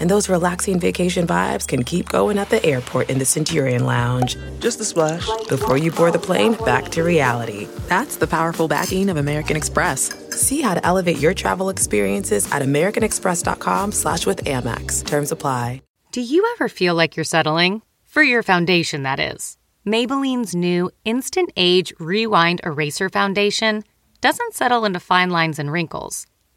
And those relaxing vacation vibes can keep going at the airport in the Centurion Lounge. Just a splash. Before you board the plane, back to reality. That's the powerful backing of American Express. See how to elevate your travel experiences at americanexpress.com slash with Amex. Terms apply. Do you ever feel like you're settling? For your foundation, that is. Maybelline's new Instant Age Rewind Eraser Foundation doesn't settle into fine lines and wrinkles.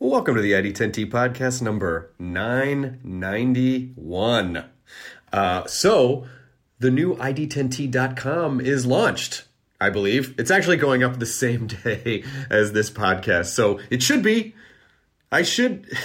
Welcome to the ID10T podcast number 991. Uh, so, the new ID10T.com is launched, I believe. It's actually going up the same day as this podcast. So, it should be. I should.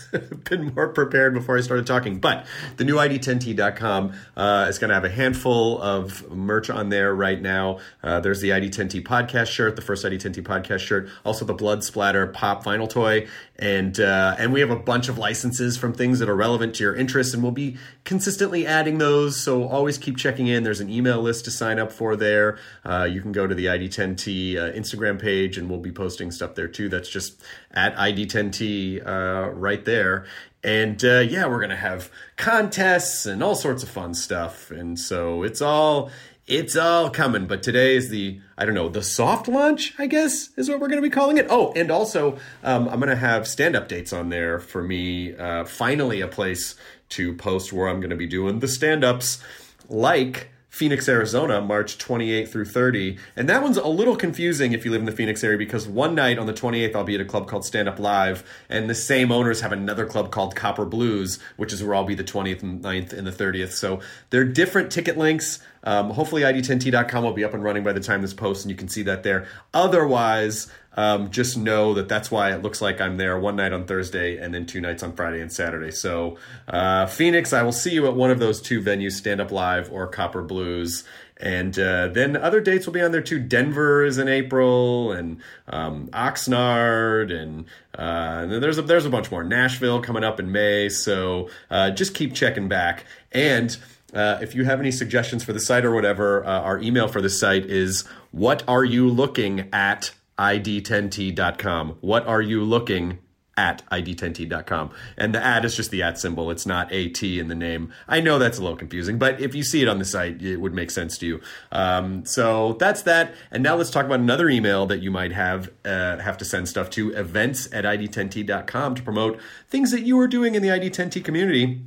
been more prepared before I started talking. But the new ID10T.com uh, is going to have a handful of merch on there right now. Uh, there's the ID10T podcast shirt, the first ID10T podcast shirt, also the Blood Splatter Pop vinyl toy, and uh, and we have a bunch of licenses from things that are relevant to your interests, and we'll be consistently adding those. So always keep checking in. There's an email list to sign up for there. Uh, you can go to the ID10T uh, Instagram page, and we'll be posting stuff there too. That's just at ID10T uh, right there. And uh, yeah, we're gonna have contests and all sorts of fun stuff. And so it's all it's all coming. But today is the I don't know the soft launch. I guess is what we're gonna be calling it. Oh, and also um, I'm gonna have stand up dates on there for me. Uh, finally, a place to post where I'm gonna be doing the stand ups like Phoenix, Arizona, March 28th through 30. And that one's a little confusing if you live in the Phoenix area because one night on the 28th, I'll be at a club called Stand Up Live, and the same owners have another club called Copper Blues, which is where I'll be the 20th and 9th and the 30th. So they're different ticket links. Um, hopefully, ID10T.com will be up and running by the time this posts, and you can see that there. Otherwise, um, just know that that's why it looks like I'm there one night on Thursday and then two nights on Friday and Saturday. So, uh, Phoenix, I will see you at one of those two venues, Stand Up Live or Copper Blues. And uh, then other dates will be on there too. Denver is in April, and um, Oxnard, and, uh, there's a, there's a bunch more. Nashville coming up in May. So uh, just keep checking back. And uh, if you have any suggestions for the site or whatever, uh, our email for the site is what are you looking at id10t.com. What are you looking at id10t.com? And the at is just the at symbol. It's not AT in the name. I know that's a little confusing, but if you see it on the site, it would make sense to you. Um, so that's that. And now let's talk about another email that you might have uh, have to send stuff to events at id10t.com to promote things that you are doing in the id10t community,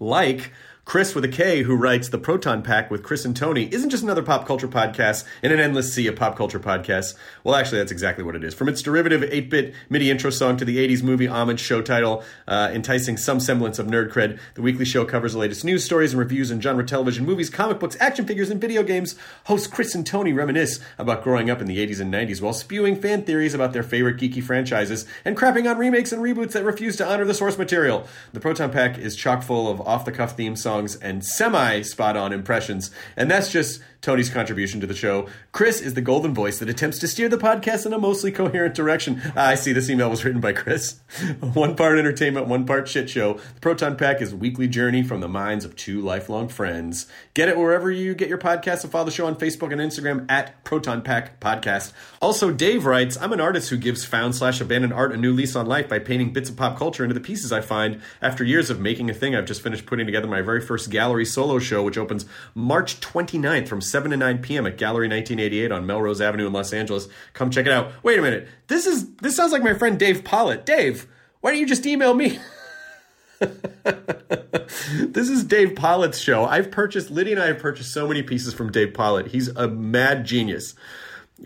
like Chris with a K, who writes The Proton Pack with Chris and Tony, isn't just another pop culture podcast in an endless sea of pop culture podcasts. Well, actually, that's exactly what it is. From its derivative 8 bit MIDI intro song to the 80s movie homage show title, uh, enticing some semblance of nerd cred, the weekly show covers the latest news stories and reviews in genre television, movies, comic books, action figures, and video games. Hosts Chris and Tony reminisce about growing up in the 80s and 90s while spewing fan theories about their favorite geeky franchises and crapping on remakes and reboots that refuse to honor the source material. The Proton Pack is chock full of off the cuff theme songs songs and semi spot on impressions. And that's just Tony's contribution to the show. Chris is the golden voice that attempts to steer the podcast in a mostly coherent direction. Ah, I see this email was written by Chris. one part entertainment, one part shit show. The Proton Pack is a weekly journey from the minds of two lifelong friends. Get it wherever you get your podcasts and follow the show on Facebook and Instagram at Proton Pack Podcast. Also, Dave writes, I'm an artist who gives found slash abandoned art a new lease on life by painting bits of pop culture into the pieces I find. After years of making a thing, I've just finished putting together my very first gallery solo show, which opens March 29th from 7 to 9 p.m. at Gallery 1988 on Melrose Avenue in Los Angeles. Come check it out. Wait a minute. This is this sounds like my friend Dave Pollot. Dave, why don't you just email me? this is Dave Pollot's show. I've purchased Liddy and I have purchased so many pieces from Dave Pollot. He's a mad genius.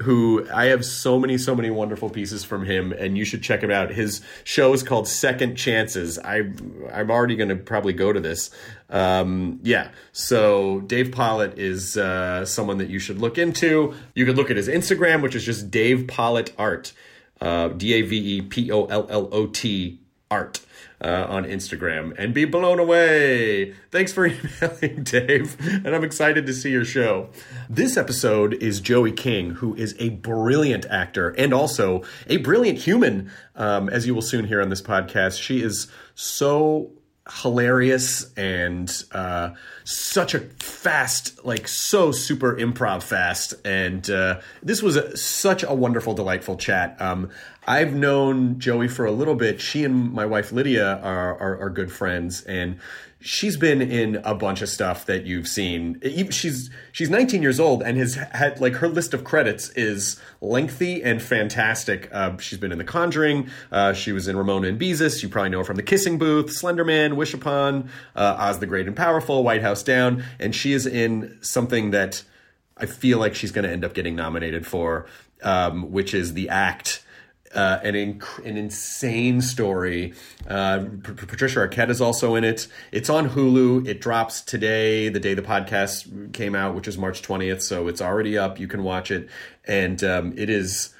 who I have so many, so many wonderful pieces from him, and you should check him out. His show is called Second Chances. I I'm already going to probably go to this. Um, yeah, so Dave Pollot is uh, someone that you should look into. You could look at his Instagram, which is just Dave Pollot Art, uh, D A V E P O L L O T Art uh, on Instagram and be blown away. Thanks for emailing, Dave, and I'm excited to see your show. This episode is Joey King, who is a brilliant actor and also a brilliant human, um, as you will soon hear on this podcast. She is so hilarious and uh, such a fast, like so super improv fast. And uh, this was a, such a wonderful, delightful chat. Um, I've known Joey for a little bit. She and my wife Lydia are, are, are good friends, and she's been in a bunch of stuff that you've seen. She's she's 19 years old and has had like her list of credits is lengthy and fantastic. Uh, she's been in The Conjuring. Uh, she was in Ramona and Beezus. You probably know her from The Kissing Booth, Slenderman, Wish Upon, uh, Oz the Great and Powerful, White House Down, and she is in something that I feel like she's going to end up getting nominated for, um, which is The Act uh, an inc- an insane story. Uh, P- Patricia Arquette is also in it. It's on Hulu. It drops today, the day the podcast came out, which is March twentieth. So it's already up. You can watch it, and um, it is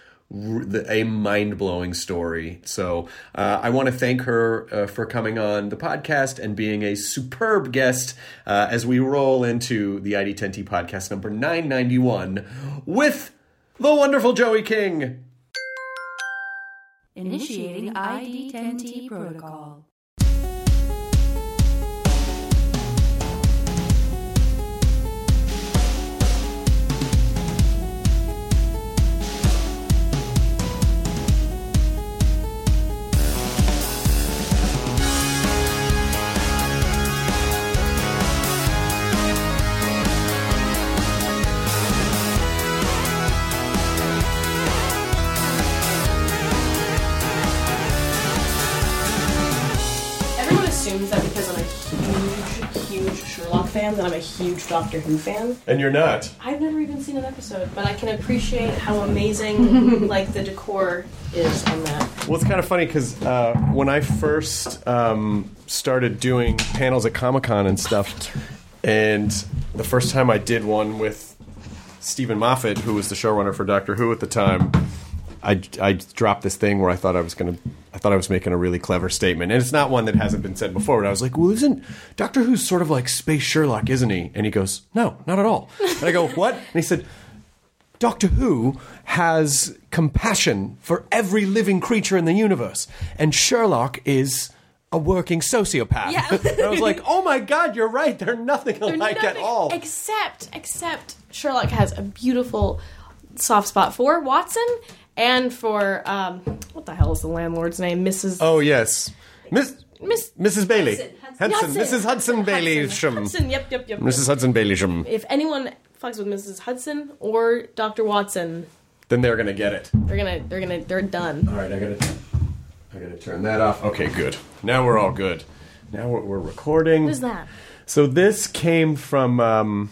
a mind blowing story. So uh, I want to thank her uh, for coming on the podcast and being a superb guest uh, as we roll into the ID10T podcast number 991 with the wonderful Joey King. Initiating ID10T protocol. Fan, that I'm a huge Doctor Who fan. And you're not. I've never even seen an episode, but I can appreciate how amazing like the decor is on that. Well, it's kind of funny because uh, when I first um, started doing panels at Comic Con and stuff, and the first time I did one with Steven Moffat, who was the showrunner for Doctor Who at the time, I, I dropped this thing where I thought I was going to, I thought I was making a really clever statement, and it's not one that hasn't been said before. But I was like, "Well, isn't Doctor Who's sort of like Space Sherlock, isn't he?" And he goes, "No, not at all." And I go, "What?" And he said. Doctor Who has compassion for every living creature in the universe, and Sherlock is a working sociopath. Yeah. and I was like, oh my god, you're right. They're nothing They're alike at all. Except, except Sherlock has a beautiful soft spot for Watson and for um, what the hell is the landlord's name, Mrs. oh yes, Miss Miss Mrs. Bailey, Hudson. Mrs. Hudson Bailey, Hudson. Hudson, yep, yep, yep. Mrs. Hudson Bailey. If anyone fucks with Mrs. Hudson or Dr. Watson, Then they're gonna get it. they're gonna, they're gonna, they're done. All right, I gotta, I gotta turn that off. Okay, good. Now we're all good. Now we're, we're recording. What is that? So this came from um,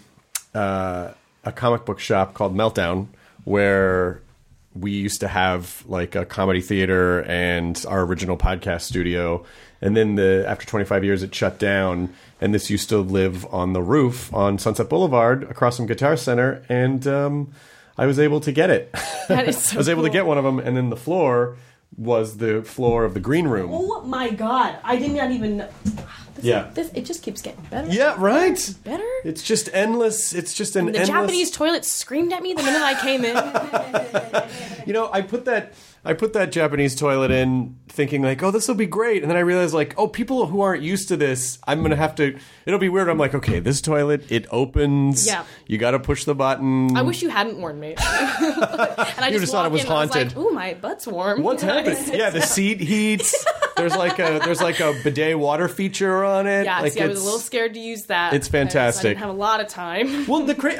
uh, a comic book shop called Meltdown, where we used to have like a comedy theater and our original podcast studio. And then the after 25 years, it shut down. And this used to live on the roof on Sunset Boulevard across from Guitar Center. And um, I was able to get it. That is so I was able to get one of them. And then the floor was the floor of the green room. Oh my god! I did not even. know. This, Yeah. This it just keeps getting better. Yeah, right. Better. It's just endless. It's just an the endless. Japanese toilet screamed at me the minute I came in. You know, I put that I put that Japanese toilet in thinking like, oh, this will be great, and then I realized like, oh, people who aren't used to this, I'm gonna have to. It'll be weird. I'm like, okay, this toilet it opens. Yeah. You got to push the button. I wish you hadn't warned me. and I You just thought it was in, I haunted. like, Ooh, my butt's warm. What's happening? yeah, the seat heats. There's like a there's like a bidet water feature on it. Yeah, like see, I was a little scared to use that. it's fantastic. I didn't have a lot of time. Well, the cra-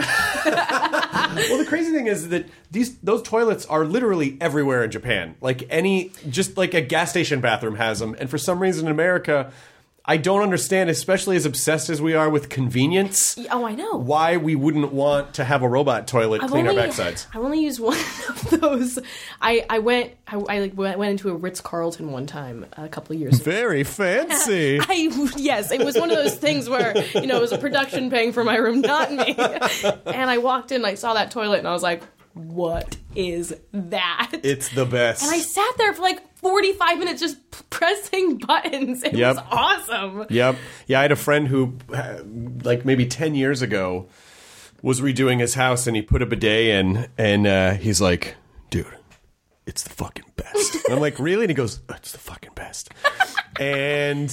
well, the crazy thing is that these those toilets are literally everywhere in Japan. Like any, just like a gas station bathroom has them, and for some reason in America, I don't understand, especially as obsessed as we are with convenience, Oh, I know. why we wouldn't want to have a robot toilet I've clean only, our backsides. I've only used one of those. I, I went I, I like went, went into a Ritz Carlton one time a couple of years ago. Very fancy. I yes, it was one of those things where you know it was a production paying for my room, not me. And I walked in, I saw that toilet, and I was like, "What is that?" it's the best. and I sat there for like forty-five minutes just pressing buttons. It Yep. was awesome. Yep. Yeah, I had a friend who, uh, like maybe 10 years ago, was redoing his house and he put a bidet in and uh, he's like, dude, it's the fucking best. And I'm like, really? And he goes, it's the fucking best. and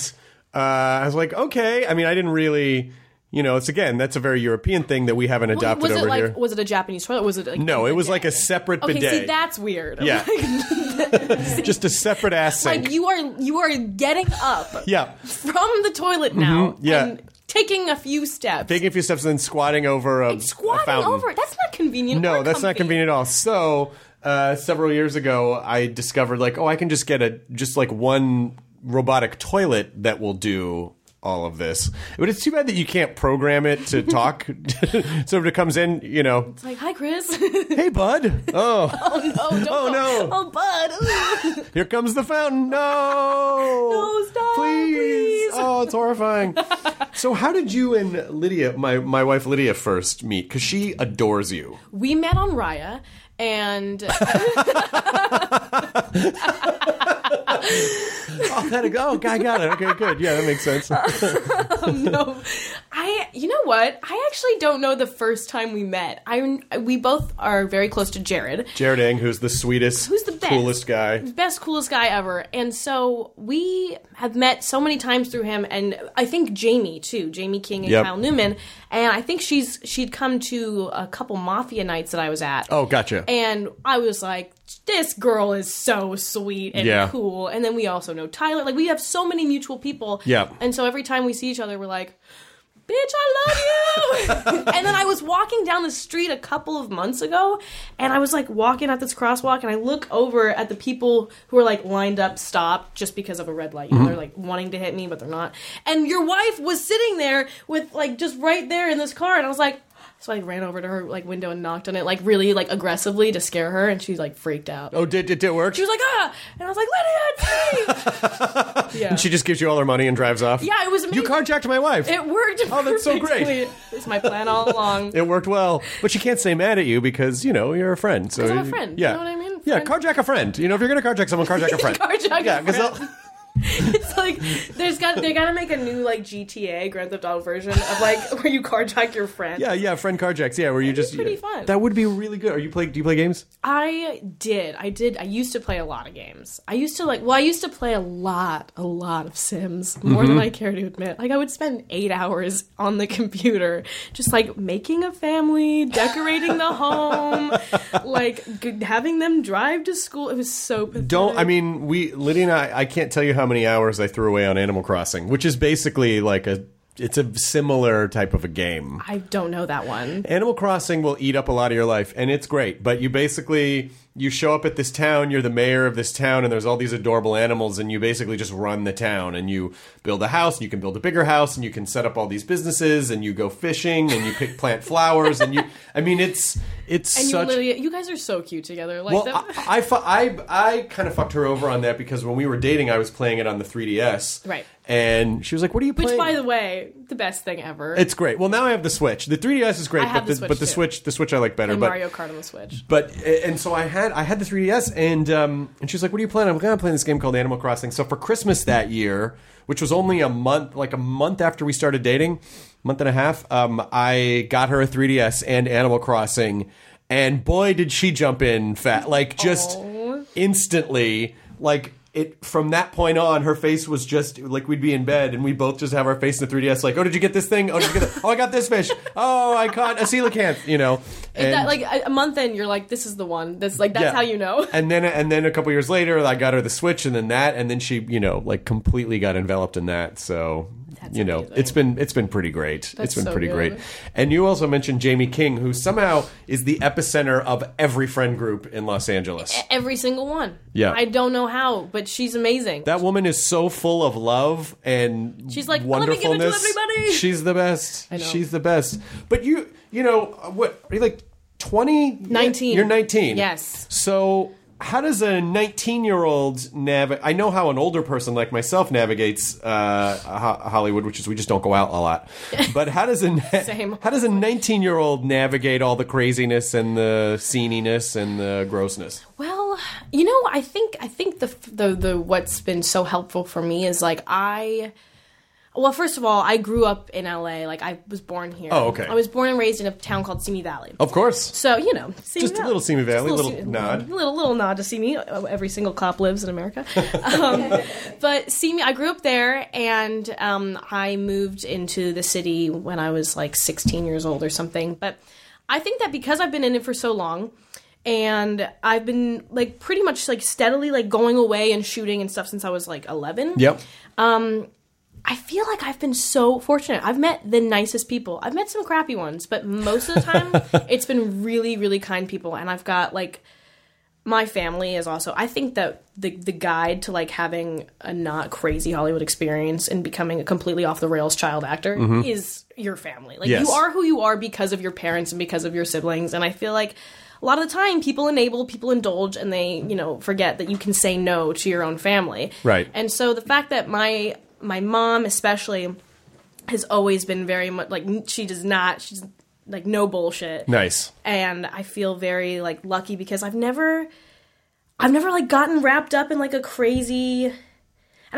uh, I was like, okay. I mean, I didn't really, you know, it's again, that's a very European thing that we haven't adopted was it over like here. was it a Japanese toilet? Was it like no, it was like a separate Okay, bidet. see that's weird. Yeah. Just a separate ass sink. like you are you are getting up yeah. from the toilet now Mm-hmm. yeah. and taking a few steps. Taking a few steps and then squatting over a, a squatting fountain. over. That's not convenient. No, that's not convenient at all. So, uh, several years ago, I discovered like, oh, I can just get a just like one robotic toilet that will do all of this. But it's too bad that you can't program it to talk. so if it comes in, you know, It's like, hi, Chris. hey, bud. Oh, oh no! Don't Oh, go. no. Oh, bud. here comes the fountain. No, No, stop, please. please. Oh, it's horrifying. so, how did you and Lydia, my my wife Lydia, first meet? Because she adores you. we met on Raya, and Oh, that, oh, I got it. Okay, good. Yeah, that makes sense. Um, no, I. You know what? I actually don't know the first time we met. I we both are very close to Jared. Jared Eng, who's the sweetest, Who's the best? coolest guy. best coolest guy ever and so we have met so many times through him and i think jaime too jaime king and Yep. kyle newman and i think she's she'd come to a couple mafia nights that i was at Oh, gotcha. and i was like this girl is so sweet and Yeah. cool and then we also know tyler like we have so many mutual people Yeah. and so every time we see each other we're like bitch, I love you. and then I was walking down the street a couple of months ago, and I was like walking at this crosswalk, and I look over at the people who are like lined up, stopped just because of a red light. You know, mm-hmm. they're like wanting to hit me, but they're not. And your wife was sitting there with like just right there in this car, and I was like. So I ran over to her like window and knocked on it like really like aggressively to scare her, and she like freaked out. oh, did, did it work? She was like, ah, and I was like, Lydia, yeah, she just gives you all her money and drives off. yeah, it was amazing. You carjacked my wife. It worked. Oh, that's so great. It's my plan all along. It worked well, but she can't say mad at you because you know you're a friend. So I'm a friend, you Yeah, know what I mean? Yeah, carjack a friend. You know, if you're gonna carjack someone, carjack a friend. Carjack a yeah, 'cause friend. It's like there's got they got to make a new like GTA Grand Theft Auto version of like where you carjack your friend. yeah, yeah, friend carjacks. Yeah, where you just pretty fun. That would be really good. Are you play? Do you play games? I did. I did. I used to play a lot of games. I used to like. Well, I used to play a lot, a lot of Sims, more Mm-hmm. than I care to admit. Like I would spend eight hours on the computer, just like making a family, decorating the home, like having them drive to school. It was so. Pathetic. Don't. I mean, we Lydia and I. I can't tell you how many hours I threw away on Animal Crossing, which is basically like a. It's a similar type of a game. I don't know that one. Animal Crossing will eat up a lot of your life, and it's great. But you basically you show up at this town, you're the mayor of this town, and there's all these adorable animals, and you basically just run the town, and you build a house, and you can build a bigger house, and you can set up all these businesses, and you go fishing, and you pick plant flowers, and you. I mean, it's it's And you, such. Lydia, you guys are so cute together. Like Well, that. I, I, fu- I, I kind of fucked her over on that because when we were dating, I was playing it on the 3DS. Right. And she was like, "What are you playing?" which, by the way, the best thing ever. it's great. Well, now I have the Switch. The 3DS is great, have but the Switch, but the. Switch, the Switch I like better. and but Mario Kart on the Switch. but and so I had I had the 3DS and um and she's like, "What are you playing?" I'm like, "I'm playing this game called Animal Crossing." So for Christmas that year, which was only a month, like a month after we started dating, month and a half, um, I got her a 3DS and Animal Crossing, and boy, did she jump in fat, like just instantly, like. It from that point on, her face was just like we'd be in bed and we both just have our face in the 3DS, like, oh, did you get this thing? Oh, did you get that? Oh, I got this fish. Oh, I caught a coelacanth. You know, and, that, like a, month in, you're like, this is the one. That's like that's yeah. how you know. And then and then a couple years later, I got her the Switch, and then that, and then she, you know, like completely got enveloped in that. So you know, amazing. it's been it's been pretty great. it's been so pretty good. great. And you also mentioned Jaime King, who somehow is the epicenter of every friend group in Los Angeles. Every single one. Yeah. I don't know how, but she's amazing. That woman is so full of love and She's like, "Let me give it to wonderfulness. everybody." She's the best. I know. She's the best. But you, you know, what are you like? Twenty? 19. You're nineteen. Yes. So how does a 19 year old navigate? I know how an older person like myself navigates uh, Ho- Hollywood, which is we just don't go out a lot. But how does a na- Same. how does a 19 year old navigate all the craziness and the sceniness and the grossness? Well, you know, I think I think the the the what's been so helpful for me is like I well, first of all, I grew up in LA. Like I was born here. Oh, okay. I was born and raised in a town called Simi Valley. Of course. So you know, Simi Just a little Simi Valley, Just little nod. little little nod to Simi. Every single cop lives in America. um, but Simi, I grew up there, and um, I moved into the city when I was like 16 years old or something. But I think that because I've been in it for so long. And I've been like pretty much like steadily like going away and shooting and stuff since I was like 11. Yep. Um, I feel like I've been so fortunate. I've met the nicest people. I've met some crappy ones, but most of the time it's been really, really kind people. And I've got like my family is also. I think that the the guide to like having a not crazy Hollywood experience and becoming a completely off the rails child actor mm-hmm. is your family. Like Yes. you are who you are because of your parents and because of your siblings. And I feel like. A lot of the time, people enable, people indulge, and they, you know, forget that you can say no to your own family. Right. And so the fact that my my mom especially has always been very much like she does not she's like no bullshit Nice. and i feel very like lucky because i've never i've never like gotten wrapped up in like a crazy and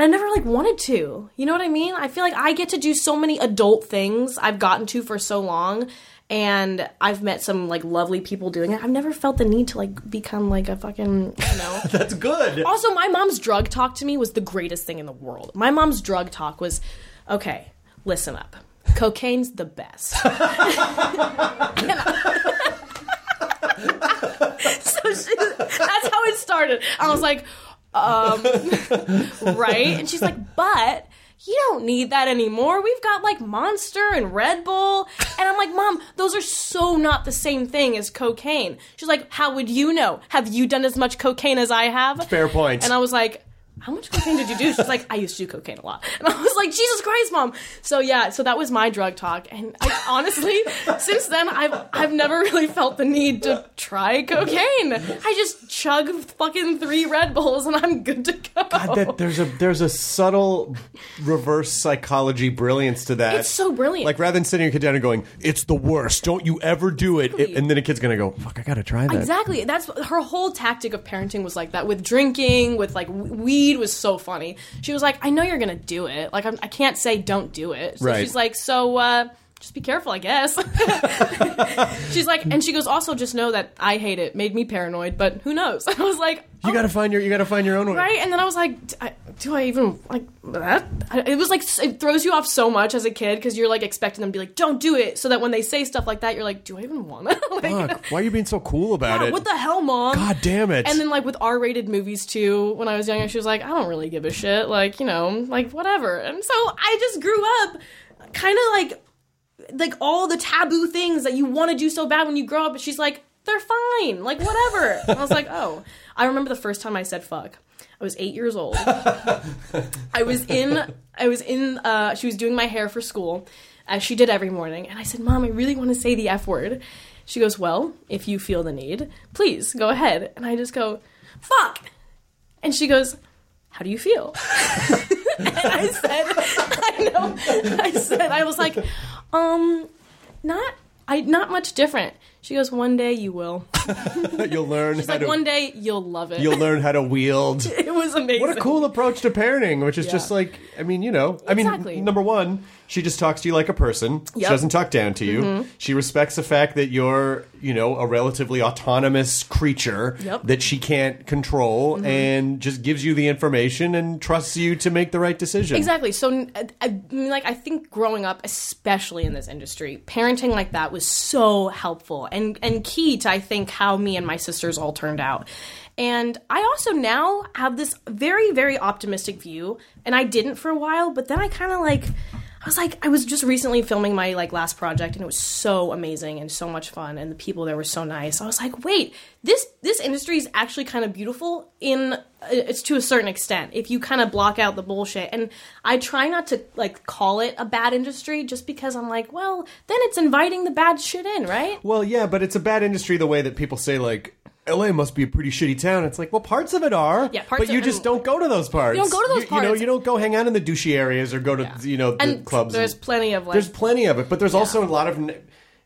i never like wanted to you know what i mean i feel like i get to do so many adult things i've gotten to for so long and i've met some like lovely people doing it i've never felt the need to like become like a fucking you know That's good. also, my mom's drug talk to me was the greatest thing in the world. My mom's drug talk was, okay, listen up. Cocaine's the best. so she, that's how it started. I was like, um, right? And she's like, but you don't need that anymore. We've got like Monster and Red Bull. And I'm like, Mom, those are so not the same thing as cocaine. She's like, How would you know? Have you done as much cocaine as I have? Fair point. And I was like, how much cocaine did you do? She's like, I used to do cocaine a lot. And I was like, Jesus Christ, mom. So yeah, so that was my drug talk. And I, honestly, since then, I've I've never really felt the need to try cocaine. I just chug fucking three Red Bulls and I'm good to go. God, that there's a there's a subtle reverse psychology brilliance to that. It's so brilliant. Like rather than sitting your kid down and going, "It's the worst. Don't you ever do it," Exactly. and then a kid's gonna go, "Fuck, I gotta try that." Exactly. That's her whole tactic of parenting was like that with drinking, with like w- weed was so funny. She was like, "I know you're gonna do it. Like I'm, I can't say don't do it." So Right. she's like, "So uh, just be careful, I guess." she's like, and she goes, "Also, just know that I hate it. Made me paranoid, but who knows?" I was like, You gotta oh. find your you gotta find your own way. Right, and then I was like, "D- I- "Do I even like that?" It was like it throws you off so much as a kid because you're like expecting them to be like, "Don't do it," so that when they say stuff like that, you're like, "Do I even want to?" like, Fuck, why are you being so cool about yeah, it? what the hell, mom? God damn it! And then like with R-rated movies too, when I was younger, she was like, I don't really give a shit, like you know, like whatever. And so I just grew up, kind of like, like all the taboo things that you want to do so bad when you grow up. And she's like, they're fine, like whatever. and I was like, oh, I remember the first time I said fuck. I was eight years old. I was in, I was in. Uh, she was doing my hair for school, as she did every morning, and I said, "Mom, I really want to say the f word." She goes, "Well, if you feel the need, please go ahead." And I just go, "Fuck," and she goes, "How do you feel?" and I said, "I know." I said, "I was like, um, not." I not much different. She goes, one day you will. you'll learn how Like to one day you'll love it. you'll learn how to wield. it was amazing. What a cool approach to parenting, which is Yeah. just like, I mean, you know, I mean, number one, she just talks to you like a person. She Yep. Mm-hmm. doesn't talk down to you. She respects the fact that you're, you know, a relatively autonomous creature Yep. Mm-hmm. that she can't control and just gives you the information and trusts you to make the right decision. Exactly. So, I, I mean, like, I think growing up, especially in this industry, parenting like that was so helpful and and key to I think how me and my sisters all turned out. And I also now have this very very optimistic view, and I didn't for a while, but then I kind of like. I was like, I was just recently filming my like last project, and it was so amazing and so much fun, and the people there were so nice. I was like, wait, this this industry is actually kind of beautiful in uh, it's to a certain extent if you kind of block out the bullshit. And I try not to like call it a bad industry just because I'm like, well, then it's inviting the bad shit in, right? Well, yeah, but it's a bad industry the way that people say like LA must be a pretty shitty town. It's like, well, parts of it are. Yeah, parts but you of- just don't go to those parts. You don't go to those You, know, parts. you don't go hang out in the douchey areas or go to you know the And clubs. there's and- plenty of like there's plenty of it, but there's also a lot of. ne-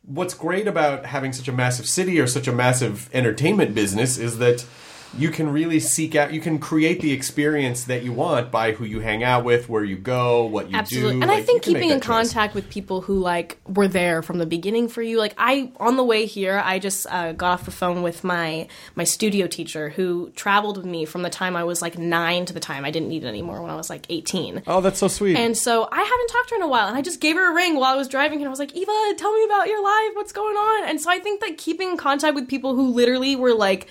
What's great about having such a massive city or such a massive entertainment business is that you can really seek out, you can create the experience that you want by who you hang out with, where you go, what you do. Absolutely. do. And I think keeping in choice. contact with people who like were there from the beginning for you. Like I on the way here, I just uh, got off the phone with my my studio teacher who traveled with me from the time I was like 9 to the time I didn't need it anymore when I was like 18. Oh, that's so sweet. And so I haven't talked to her in a while, and I just gave her a ring while I was driving, and I was like, "Eva, tell me about your life. What's going on?" And so I think that keeping in contact with people who literally were like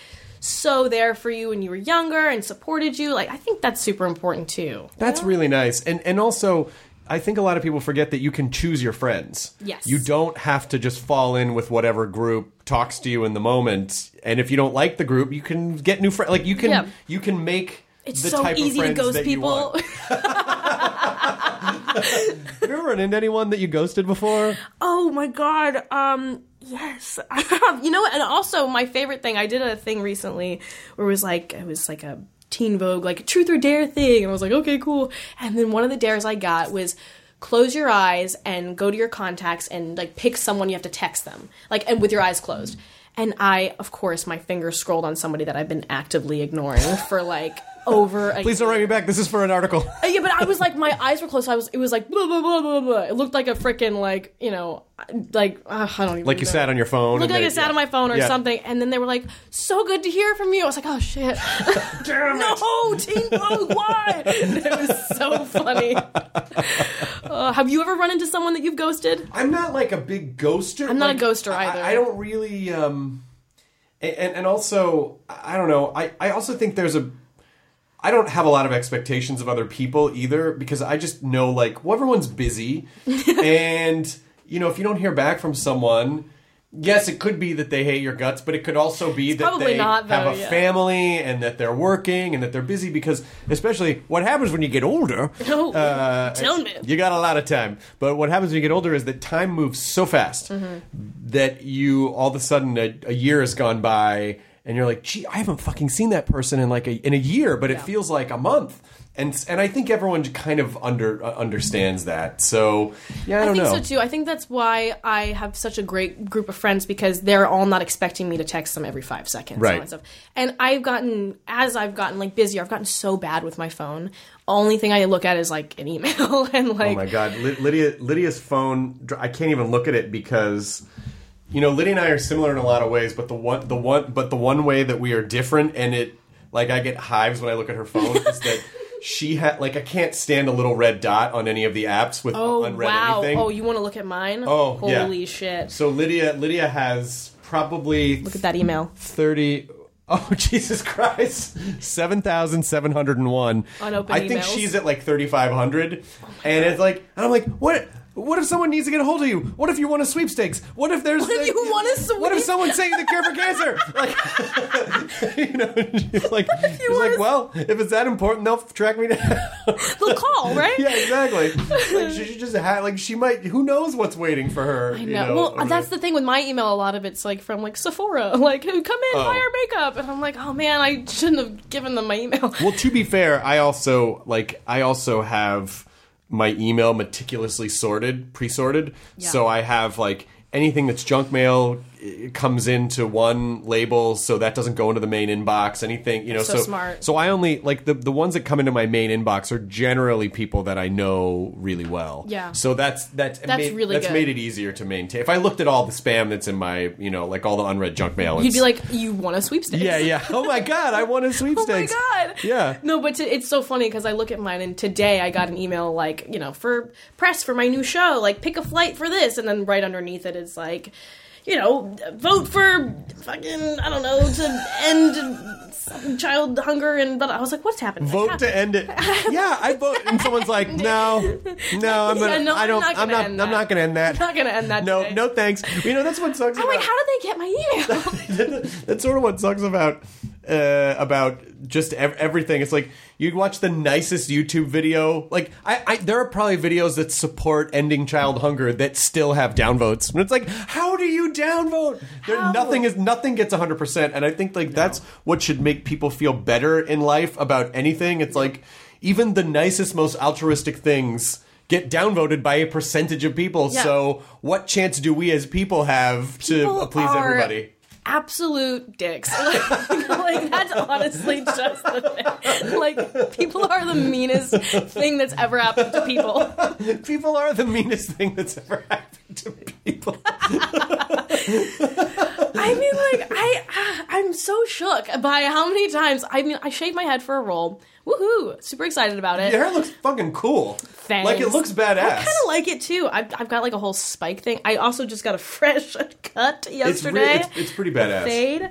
so there for you when you were younger and supported you, like I think that's super important too. That's really nice. And and also I think a lot of people forget that you can choose your friends. Yes. You don't have to just fall in with whatever group talks to you in the moment. And if you don't like the group, you can get new friends. Like you can Yeah. you can make It's the so type easy of to ghost people. Have you ever run into anyone that you ghosted before? Oh my god. Um yes. Um, you know? And also my favorite thing, I did a thing recently where it was like it was like a Teen Vogue like truth or dare thing and I was like, "Okay, cool." And then one of the dares I got was close your eyes and go to your contacts and like pick someone you have to text them. Like and with your eyes closed. And I, of course, my finger scrolled on somebody that I've been actively ignoring for like over a Please don't write me back. This is for an article. Uh, yeah, but I was like, my eyes were closed. I was, it was like blah blah blah blah blah. It looked like a freaking like, you know, like uh, I don't even like you know. sat on your phone. Looked and like they- I sat yeah. on my phone or Yeah. something, and then they were like, "So good to hear from you." I was like, "Oh shit, Damn it. no, Teen Vogue, why?" it was so funny. Uh, have you ever run into someone that you've ghosted? I'm not like a big ghoster. I'm not a Like, ghoster I- either. I, don't really. um and, and also, I don't know. I, I also think there's a. I don't have a lot of expectations of other people either because I just know like well everyone's busy, and you know if you don't hear back from someone. Yes, it could be that they hate your guts, but it could also be that they not, have a yeah. family and that they're working and that they're busy because, especially, what happens when you get older Oh, uh, tell me. you got a lot of time. But what happens when you get older is that time moves so fast Mm-hmm. that you all of a sudden a, a year has gone by and you're like, gee, I haven't fucking seen that person in like a, in a year, but it feels like a month. And and I think everyone kind of under uh, understands that. So yeah, I I think know. so too. I think that's why I have such a great group of friends because they're all not expecting me to text them every five seconds. Right. And, stuff. and I've gotten, as I've gotten like busier, I've gotten so bad with my phone. Only thing I look at is like an email and like. Oh my god, Ly- Lydia Lydia's phone. I can't even look at it because you know Lydia and I are similar in a lot of ways, but the one the one but the one way that we are different, and it like I get hives when I look at her phone is that. She had like I can't stand a little red dot on any of the apps with Oh unread wow! anything. Oh, you want to look at mine? Oh, yeah. holy shit! So Lydia Lydia has probably Look at that email. 30 Oh Jesus Christ! Seven thousand seven hundred and one. Unopened I think emails. she's at like thirty five hundred, and oh it's like, and I'm like, what? What if someone needs to get a hold of you? What if you want a sweepstakes? What if there's? What if you want a What if someone's saying the cure for cancer? Like, you know, she's like, she's like, well, if it's that important, they'll track me down. They'll call, right? yeah, exactly. Like she should just have, like, she might. Who knows what's waiting for her? I you know. know, well, that's the thing with my email. A lot of it's like from like Sephora, like who come in, Oh. buy our makeup, and I'm like, oh man, I shouldn't have given them my email. Well, to be fair, I also like I also have my email meticulously sorted, pre-sorted. So I have like anything that's junk mail it comes into one label so that doesn't go into the main inbox anything you know So so smart. so i only like the the ones that come into my main inbox are generally people that i know really well Yeah. so that's that's That's made, really that's good. made it easier to maintain if i looked at all the spam that's in my you know like all the unread junk mail You'd be like, you want a sweepstakes? yeah yeah oh my god i want a sweepstakes. Oh my god! Yeah. No, but to, it's so funny because I look at mine and today I got an email like, you know, for press for my new show, like pick a flight for this, and then right underneath it is like, you know, vote for fucking I don't know to end child hunger and but I was like, what's happening? Vote Like, to end it. Yeah, I vote, and someone's like, no, no, I'm gonna, Yeah, no, I don't, I'm not I'm gonna not, end I'm that. not gonna end that. I'm not gonna end that No, today. no, thanks. You know, that's what sucks. I'm about, like, how did they get my email? that's sort of what sucks about uh, about just ev- everything. It's like you'd watch the nicest YouTube video. Like I, I, there are probably videos that support ending child hunger that still have downvotes. And it's like, how do you downvote? There, nothing is nothing gets hundred percent. And I think like that's what should make people feel better in life about anything. It's like even the nicest, most altruistic things. Get downvoted by a percentage of people. Yeah. So, what chance do we as people have to please are everybody? Absolute dicks. Like, like, that's honestly just the thing. Like people are the meanest thing that's ever happened to people. People are the meanest thing that's ever happened to people. I mean, like I, uh, I'm so shook by how many times. I mean, I shaved my head for a role. Woohoo! Super excited about it. Your hair looks fucking cool. Thanks. Like it looks badass. I kind of like it too. I've, I've got like a whole spike thing. I also just got a fresh cut it's, re- yesterday. it's, it's pretty badass. Fade.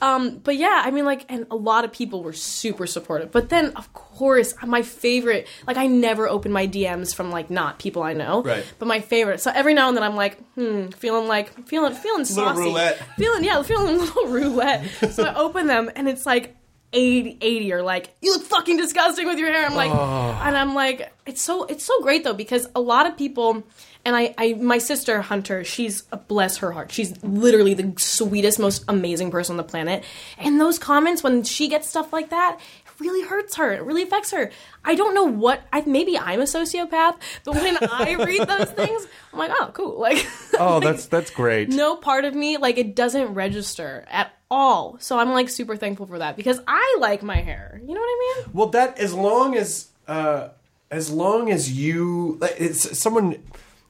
Um, but yeah, I mean, like, and a lot of people were super supportive. But then, of course, my favorite, like, I never open my DMs from like not people I know. Right. But my favorite. So every now and then, I'm like, hmm, feeling like feeling feeling saucy, roulette. feeling yeah, feeling a little roulette. so I open them, and it's like. 80, 80 are like you look fucking disgusting with your hair. I'm like oh. and i'm like it's so it's so great though because a lot of people and I, I my sister hunter she's uh, bless her heart she's literally the sweetest most amazing person on the planet. And those comments when she gets stuff like that it really hurts her. It really affects her. I don't know what i maybe i'm a sociopath but when i read those things i'm like oh cool like Oh, that's that's great. no part of me like it doesn't register at all so i'm like super thankful for that because i like my hair you know what i mean Well, that as long as uh, as long as you, like, it's someone,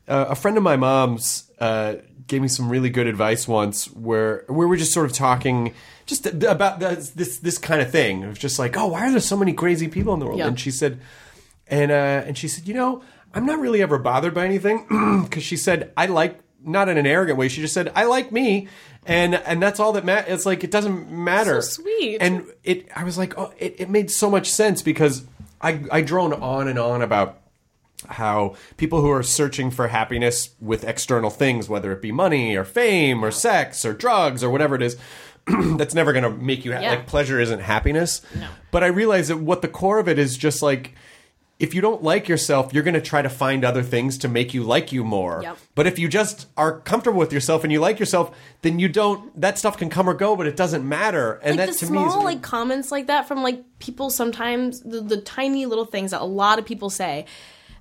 uh, a friend of my mom's uh, gave me some really good advice once, where we were just sort of talking just about this this, this kind of thing. It was just like, oh, why are there so many crazy people in the world? Yeah. And she said, and uh, and she said, you know, I'm not really ever bothered by anything because she said I like not in an arrogant way. She just said I like me, and and that's all that matters. It's like it doesn't matter. So sweet. And it, I was like, oh, it, it made so much sense because I I drone on and on about how people who are searching for happiness with external things, whether it be money or fame or sex or drugs or whatever it is, that's never going to make you ha- Yeah. like pleasure isn't happiness. No. But I realize that what the core of it is just like if you don't like yourself, you're going to try to find other things to make you like you more. Yep. But if you just are comfortable with yourself and you like yourself, then you don't. That stuff can come or go, but it doesn't matter. And like that the to me is small like comments like that from like people sometimes the, the tiny little things that a lot of people say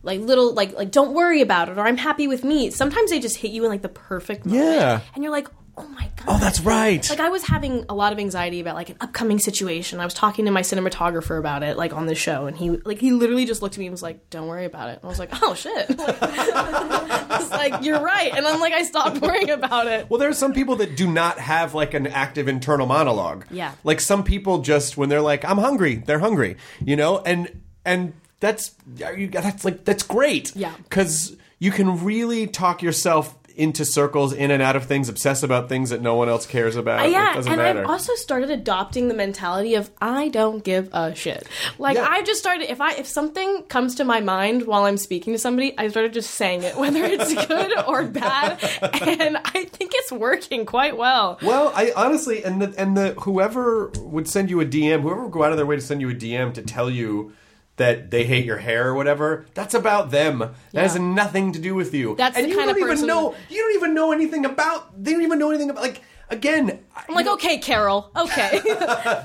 like little like like don't worry about it or i'm happy with me sometimes they just hit you in like the perfect moment Yeah. and you're like oh my god Oh, that's right. like i was having a lot of anxiety about like an upcoming situation i was talking to my cinematographer about it like on the show and he like he literally just looked at me and was like don't worry about it and i was like oh shit it's like you're right and i'm like i stopped worrying about it Well, there are some people that do not have like an active internal monologue. Yeah. Like some people just when they're like, "I'm hungry," they're hungry, you know, and and that's you- that's like that's great. Yeah. Because you can really talk yourself into circles, in and out of things, obsess about things that no one else cares about. Uh, yeah, it doesn't and matter. I've also started adopting the mentality of I don't give a shit. Like Yeah. I've just started if I if something comes to my mind while I'm speaking to somebody, I started just saying it, whether it's good or bad, and I think it's working quite well. Well, I honestly, and the and the whoever would send you a DM, whoever would go out of their way to send you a DM to tell you that they hate your hair or whatever, that's about them. That has nothing to do with you. That's and the you kind don't of even person- know. You don't even know anything about. They don't even know anything about. Like again, I'm like, okay, Carol, okay,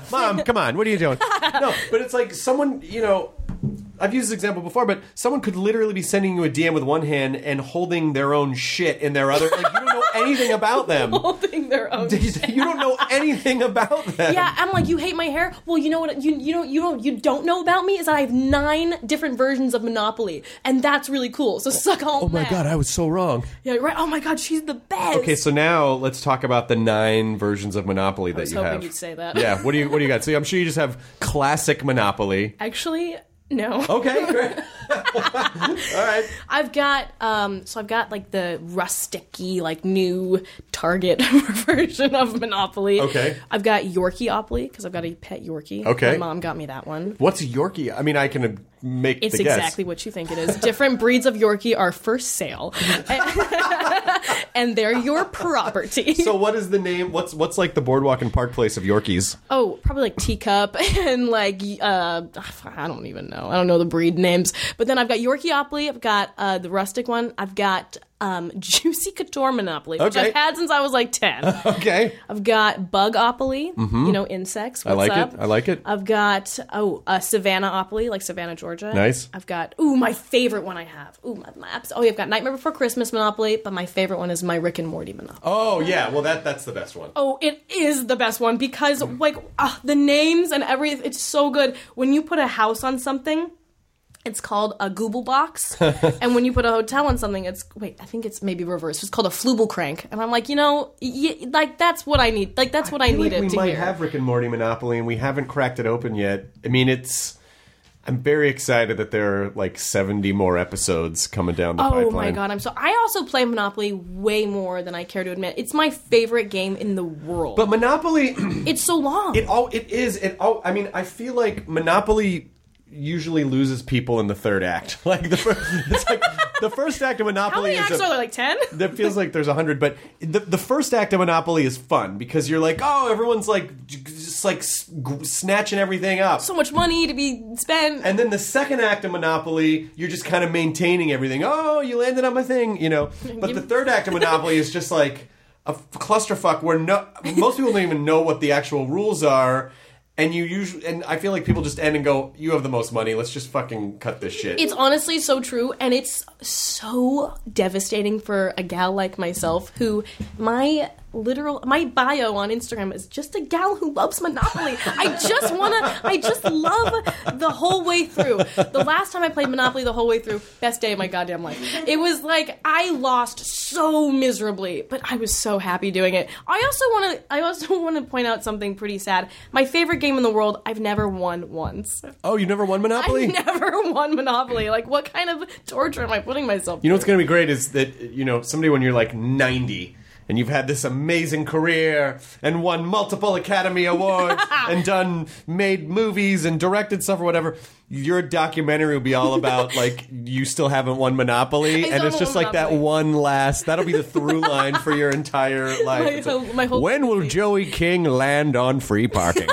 mom, come on, what are you doing? no, but it's like someone, you know, I've used this example before, but someone could literally be sending you a DM with one hand and holding their own shit in their other. Like you don't know anything about them. holding their own. you don't know anything about them. Yeah, I'm like, you hate my hair. Well, you know what? You you don't you don't you don't know about me is that I have nine different versions of Monopoly, and that's really cool. So suck all. Oh my god, I was so wrong. Yeah, right. Oh my god, she's the best. Okay, so now let's talk about the nine versions of Monopoly that was you hoping have. you'd say that. Yeah, what do you what do you got? So I'm sure you just have classic Monopoly. Actually, no. Okay, great. All right. I've got um so I've got like the rusticy like new Target version of Monopoly. Okay. I've got Yorkieopoly because I've got a pet Yorkie. Okay. My mom got me that one. What's Yorkie? I mean, I can uh, make It's the guess. exactly what you think it is. Different breeds of Yorkie are for sale, and they're your property. So, what is the name? What's what's like the boardwalk and park place of Yorkies? Oh, probably like teacup and like uh, I don't even know. I don't know the breed names. But then I've got Yorkieopoly. I've got uh, the rustic one. I've got um, Juicy Couture Monopoly, which Okay. I've had since I was like ten. Okay. I've got Bugopoly. You know, insects. Mm-hmm. I like up? it. I like it. I've got oh uh, Savannah-opoly, like Savannah, Georgia. Nice. I've got ooh my favorite one I have. Ooh my, my abs- oh yeah, I've got Nightmare Before Christmas Monopoly, but my favorite one is my Rick and Morty Monopoly. Oh yeah. Well, that that's the best one. Oh, it is the best one because like uh, the names and everything. It's so good when you put a house on something. It's called a Google box, and when you put a hotel on something, it's wait. I think it's maybe reversed. It's called a Flubel crank, and I'm like, you know, y- like that's what I need. Like that's what I, like needed we to might hear. have Rick and Morty Monopoly, and we haven't cracked it open yet. I mean, it's. I'm very excited that there are like 70 more episodes coming down the Oh pipeline. Oh my god, I'm so. I also play Monopoly way more than I care to admit. It's my favorite game in the world. But Monopoly, it's so long. it all it is. It all. I mean, I feel like Monopoly usually loses people in the third act. Like the first, it's like the first act of Monopoly. How many is acts a- are there? Like ten? that feels like there's a hundred, but the the first act of Monopoly is fun because you're like, oh, everyone's like just like snatching everything up. So much money to be spent. and then the second act of Monopoly, you're just kind of maintaining everything. Oh, you landed on my thing, you know. But the third act of Monopoly is just like a clusterfuck where no most people don't even know what the actual rules are. And you usually, and I feel like people just end and go, "You have the most money. Let's just fucking cut this shit." It's honestly so true, and it's so devastating for a gal like myself who my literal my bio on Instagram is just a gal who loves Monopoly. I just wanna I just love the whole way through. The last time I played Monopoly the whole way through, best day of my goddamn life. It was like I lost so miserably, but I was so happy doing it. I also wanna I also wanna point out something pretty sad. My favorite game in the world, I've never won once. oh, you never won Monopoly? I've never won Monopoly. Like, what kind of torture am I putting myself You know through? what's to be great is that you know somebody when you're like 90 and you've had this amazing career and won multiple Academy Awards and done made movies and directed stuff or whatever. Your documentary will be all about like you still haven't won Monopoly, I and it's just like that one last. That'll be the through line for your entire life. My like, my whole- when will Joey King land on free parking?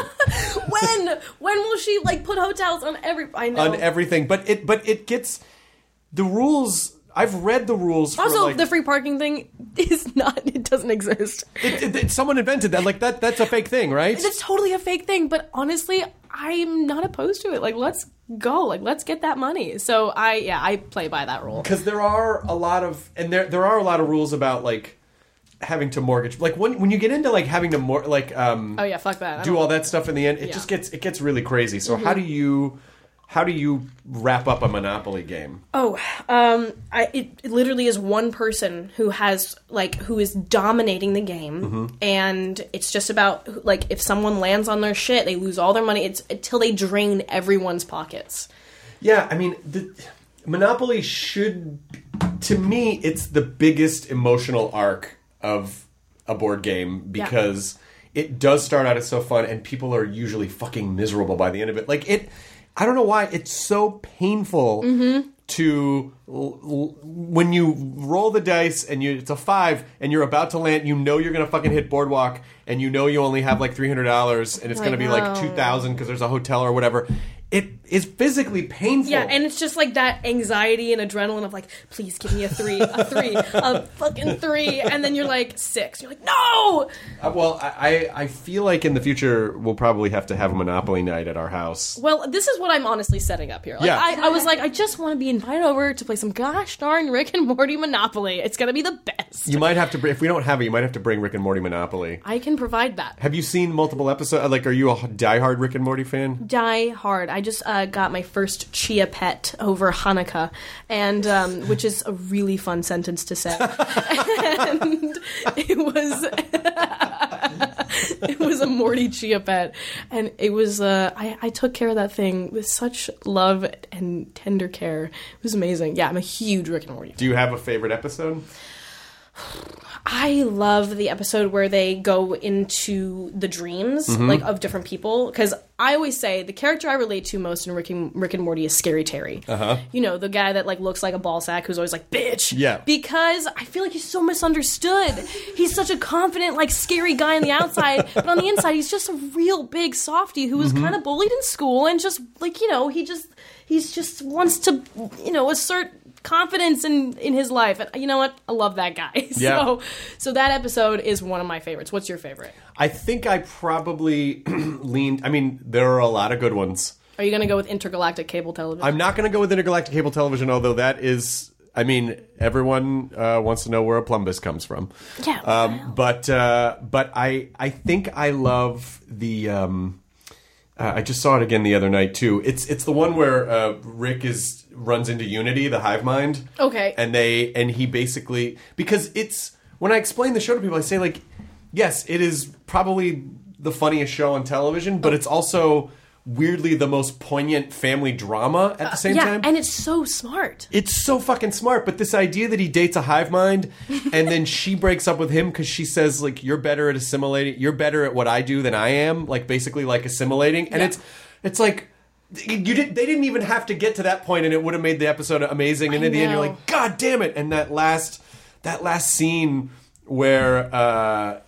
when? When will she, like, put hotels on every. I know. on everything, but it but it gets the rules. I've read the rules. For also, like, the free parking thing is not. It doesn't exist. It, it- it- someone invented that. Like that. That's a fake thing, right? It's totally a fake thing, but honestly, I'm not opposed to it. Like, let's go. Like, let's get that money. So, I, yeah, I play by that rule. Because there are a lot of, and there there are a lot of rules about like having to mortgage. Like when when you get into like having to mor- like um Oh, yeah, fuck that. I do all that stuff in the end, it Yeah. Mm-hmm. just gets it gets really crazy. So how do you how do you wrap up a Monopoly game? Oh, um, I, it, it literally is one person who has like who is dominating the game, Mm-hmm. and it's just about like if someone lands on their shit, they lose all their money. It's until they drain everyone's pockets. Yeah, I mean, the, Monopoly should, to me, it's the biggest emotional arc of a board game because it does start out as so fun, and people are usually fucking miserable by the end of it. Like it, I don't know why it's so painful mm-hmm. to l- l- when you roll the dice and you it's a five and you're about to land. You know you're gonna fucking hit boardwalk, and you know you only have like three hundred dollars, and it's I gonna be like two thousand because there's a hotel or whatever. It is physically painful. Yeah, and it's just like that anxiety and adrenaline of like, please give me a three, a three, a fucking three, and then you're like six. You're like, no. Uh, well, I, I I feel like in the future we'll probably have to have a Monopoly night at our house. Well, this is what I'm honestly setting up here. Like, Yeah. I, I was like, I just want to be invited over to play some gosh darn Rick and Morty Monopoly. It's gonna be the best. You might have to if we don't have it, you might have to bring Rick and Morty Monopoly. I can provide that. Have you seen multiple episodes? Like, are you a diehard Rick and Morty fan? Die hard. I just uh, got my first chia pet over Hanukkah, and um, which is a really fun sentence to say. and it was it was a Morty Chia pet, and it was. Uh, I I took care of that thing with such love and tender care. It was amazing. Yeah, I'm a huge Rick and Morty. fan. Do you have a favorite episode? I love the episode where they go into the dreams Mm-hmm. like of different people because I always say the character I relate to most in Rick and, Rick and Morty is Scary Terry. Uh-huh. You know the guy that like looks like a ball sack who's always like bitch. Yeah. Because I feel like he's so misunderstood. he's such a confident like scary guy on the outside, but on the inside he's just a real big softy who was Mm-hmm. kind of bullied in school and just like you know he just he's just wants to you know assert confidence in in his life and you know what i love that guy Yeah. so so that episode is one of my favorites what's your favorite I think I probably leaned. I mean, there are a lot of good ones. are you gonna go with intergalactic cable television I'm not going to go with intergalactic cable television, although that is. I mean, everyone uh, wants to know where a plumbus comes from. Yeah, Um, but uh, but I I think I love the. Um, uh, I just saw it again the other night too. It's it's the one where uh, Rick is runs into Unity, the hive mind. Okay. And they and he basically because it's when I explain the show to people, I say like, yes, it is probably the funniest show on television, but it's also weirdly the most poignant family drama at the same yeah time. and it's so smart it's so fucking smart, but this idea that he dates a hive mind and then she breaks up with him because she says like you're better at assimilating, you're better at what I do than I am, like basically like assimilating, and Yeah. it's it's like you did they didn't even have to get to that point and it would have made the episode amazing and I in the end you're like god damn it and that last that last scene where uh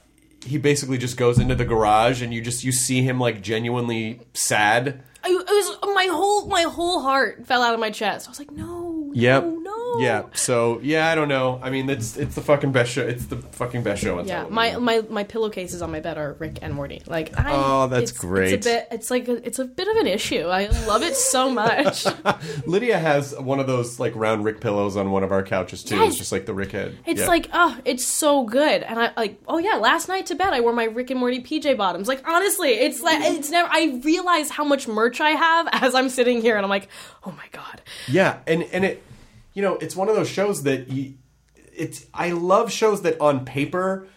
he basically just goes into the garage and you just you see him like genuinely sad I, it was my whole my whole heart fell out of my chest i was like no Yep. no Yeah. So yeah, I don't know. I mean, it's it's the fucking best show. It's the fucking best show on Yeah, television. my, my my pillowcases on my bed are Rick and Morty. Like, I, Oh, that's it's, great. It's a bit. It's like a, it's a bit of an issue. I love it so much. Lydia has one of those like round Rick pillows on one of our couches too. Yes. It's just like the Rick head. It's Yeah. like, oh, it's so good. And I like, oh yeah, last night to bed I wore my Rick and Morty PJ bottoms. Like honestly, it's like it's never. I realize how much merch I have as I'm sitting here, and I'm like, oh my god. Yeah, and and it, you know, it's one of those shows that you, it's. I love shows that on paper,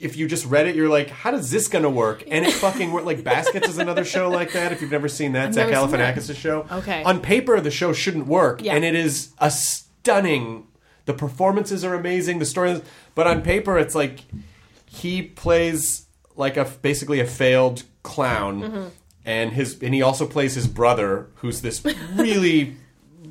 if you just read it, you're like, how does this gonna work? And it fucking worked. Like Baskets is another show like that. If you've never seen that, Zach. Galifianakis' show. Okay. On paper, the show shouldn't work, Yeah. and it is a stunning. The performances are amazing. The story, but on paper, it's like he plays like a basically a failed clown, Mm-hmm. and his and he also plays his brother, who's this really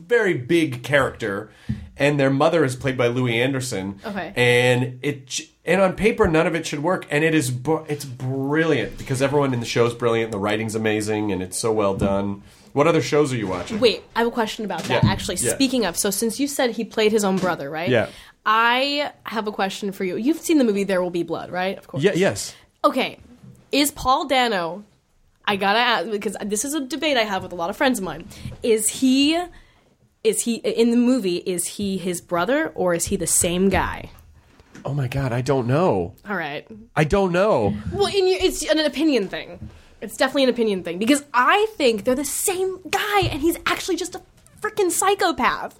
very big character, and their mother is played by Louie Anderson. Okay. and it and on paper none of it should work, and it is it's brilliant because everyone in the show is brilliant. The writing's amazing, and it's so well done. What other shows are you watching? Wait, I have a question about that. Yeah, Actually, yeah. speaking of, so since you said he played his own brother, right? Yeah. I have a question for you. You've seen the movie There Will Be Blood, right? Of course. Yeah, yes. Okay, is Paul Dano? I gotta ask because this is a debate I have with a lot of friends of mine. Is he? Is he in the movie? Is he his brother or is he the same guy? Oh my god, I don't know. All right. I don't know. Well, in your, it's an opinion thing. It's definitely an opinion thing because I think they're the same guy and he's actually just a freaking psychopath.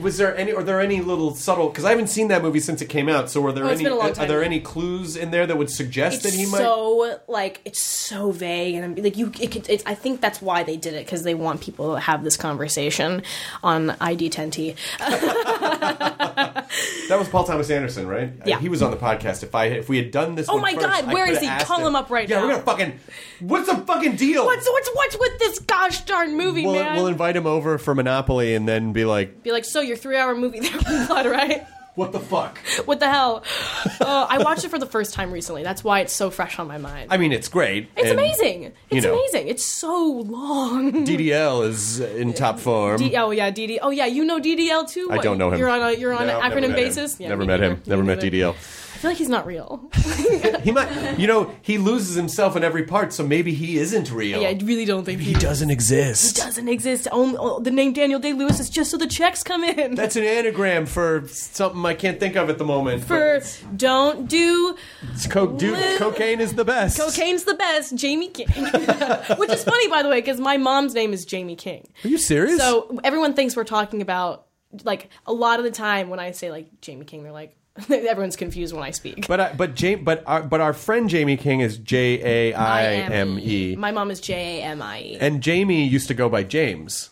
Was there any? Are there any little subtle? Because I haven't seen that movie since it came out. So, were there Oh, any? long Are there uh, any clues in there that would suggest that It's he might? so like it's so vague and I'm, like you. It could, it's, I think that's why they did it because they want people to have this conversation on ID10T. That was Paul Thomas Anderson, right? Uh, yeah. he was on the podcast. If I if we had done this, Oh my first, God, where is he? Call him up right yeah, now. Yeah, we're gonna fucking. What's the fucking deal? What's what's what's with this gosh darn movie, we'll, man? we'll invite him over for Monopoly and then be like, Be like, so your three-hour movie, There Blood, right? "What the fuck?" What the hell? Uh, I watched it for the first time recently. That's why it's so fresh on my mind. I mean, it's great. it's and amazing. It's know. amazing. It's so long. DDL is in top form. D- oh yeah, DDL. Oh yeah, you know DDL too. I What, don't know him. You're on a you're on No, an acronym met basis. Yeah, never me met him. Never Me met. DDL. I feel like he's not real. He might, you know, he loses himself in every part, so maybe he isn't real. yeah, I really don't think he doesn't exist. He doesn't exist. Only oh, the name Daniel Day Lewis is just so the checks come in. That's an anagram for something I can't think of at the moment. for don't do It's co- dude, cocaine is the best. cocaine's the best, Jamie King. Which is funny, by the way, because my mom's name is Jamie King. Are you serious? So everyone thinks we're talking about like a lot of the time when I say like Jamie King, they're like, everyone's confused when I speak. But I, but Jame, but our, but our friend Jaime King is J A I M E, My mom is J A M I E. and Jamie used to go by James.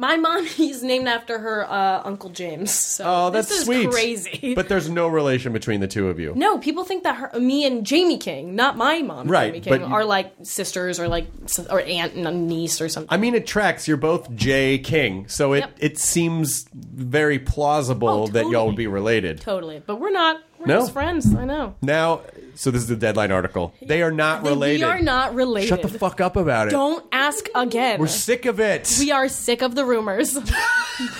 My mom is named after her uh, uncle James. So Oh, that's this is sweet. crazy. But there's no relation between the two of you. no, people think that her, me and Jaime King, not my mom, Right, Jaime King, are like sisters or like or aunt and a niece or something. I mean, it tracks. You're both J King, so it Yep. it seems very plausible Oh, that y'all would be related. totally, but we're not. No. just friends. I know. Now, so this is the deadline article. They are not They- related. We are not related. Shut the fuck up about it. Don't ask again. We're sick of it. we are sick of the rumors.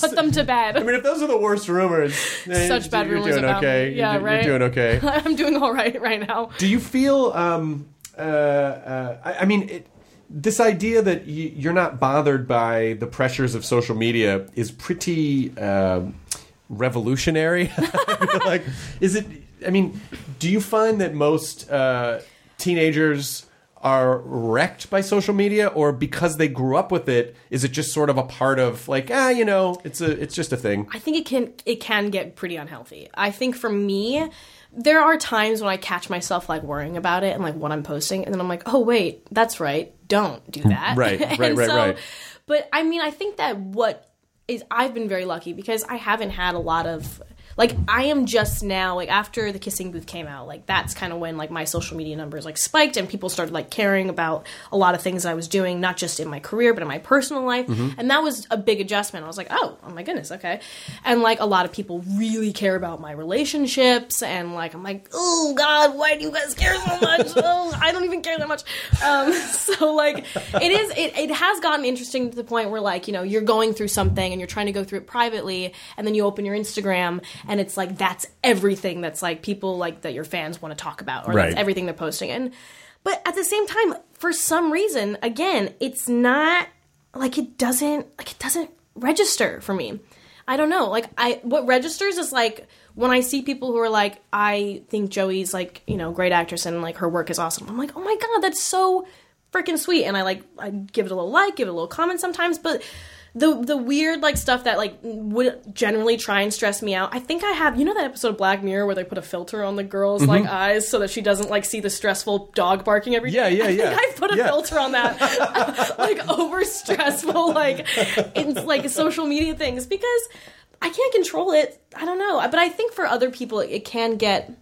Put them to bed. I mean, if those are the worst rumors, eh, Such bad you're rumors doing about okay. me. Yeah, you're, right? You're doing okay. I'm doing all right right now. Do you feel? Um, uh, uh, I, I mean, it, this idea that y- you're not bothered by the pressures of social media is pretty um revolutionary. Like, is it? I mean, do you find that most uh, teenagers? Are wrecked by social media, or because they grew up with it, is it just sort of a part of like ah, you know, it's a, it's just a thing. I think it can it can get pretty unhealthy. I think for me, there are times when I catch myself like worrying about it and like what I'm posting, and then I'm like, oh wait, that's right, don't do that. Right, right, right, right. But I mean, I think that what is I've been very lucky because I haven't had a lot of like I am just now like after the kissing booth came out like that's kind of when like my social media numbers like spiked and people started like caring about a lot of things I was doing not just in my career but in my personal life. Mm-hmm. and that was a big adjustment. I was like oh oh my goodness okay. And like a lot of people really care about my relationships and like I'm like oh god why do you guys care so much? Oh I don't even care that much. Um so like it is it, it has gotten interesting to the point where like you know you're going through something and you're trying to go through it privately and then you open your Instagram and it's like that's everything that's like people like that your fans want to talk about or Right. that's everything they're posting and but at the same time for some reason again it's not like it doesn't like it doesn't register for me i don't know like i what registers is like when i see people who are like i think joey's like you know great actress and like her work is awesome i'm like oh my god that's so freaking sweet and i like i give it a little like give it a little comment sometimes but the the weird like stuff that like would generally try and stress me out. I think I have you know that episode of Black Mirror where they put a filter on the girl's like mm-hmm. eyes so that she doesn't like see the stressful dog barking every Yeah, yeah, I yeah. I put a Yeah. filter on that like over stressful like it's like social media things because I can't control it. I don't know. But I think for other people it can get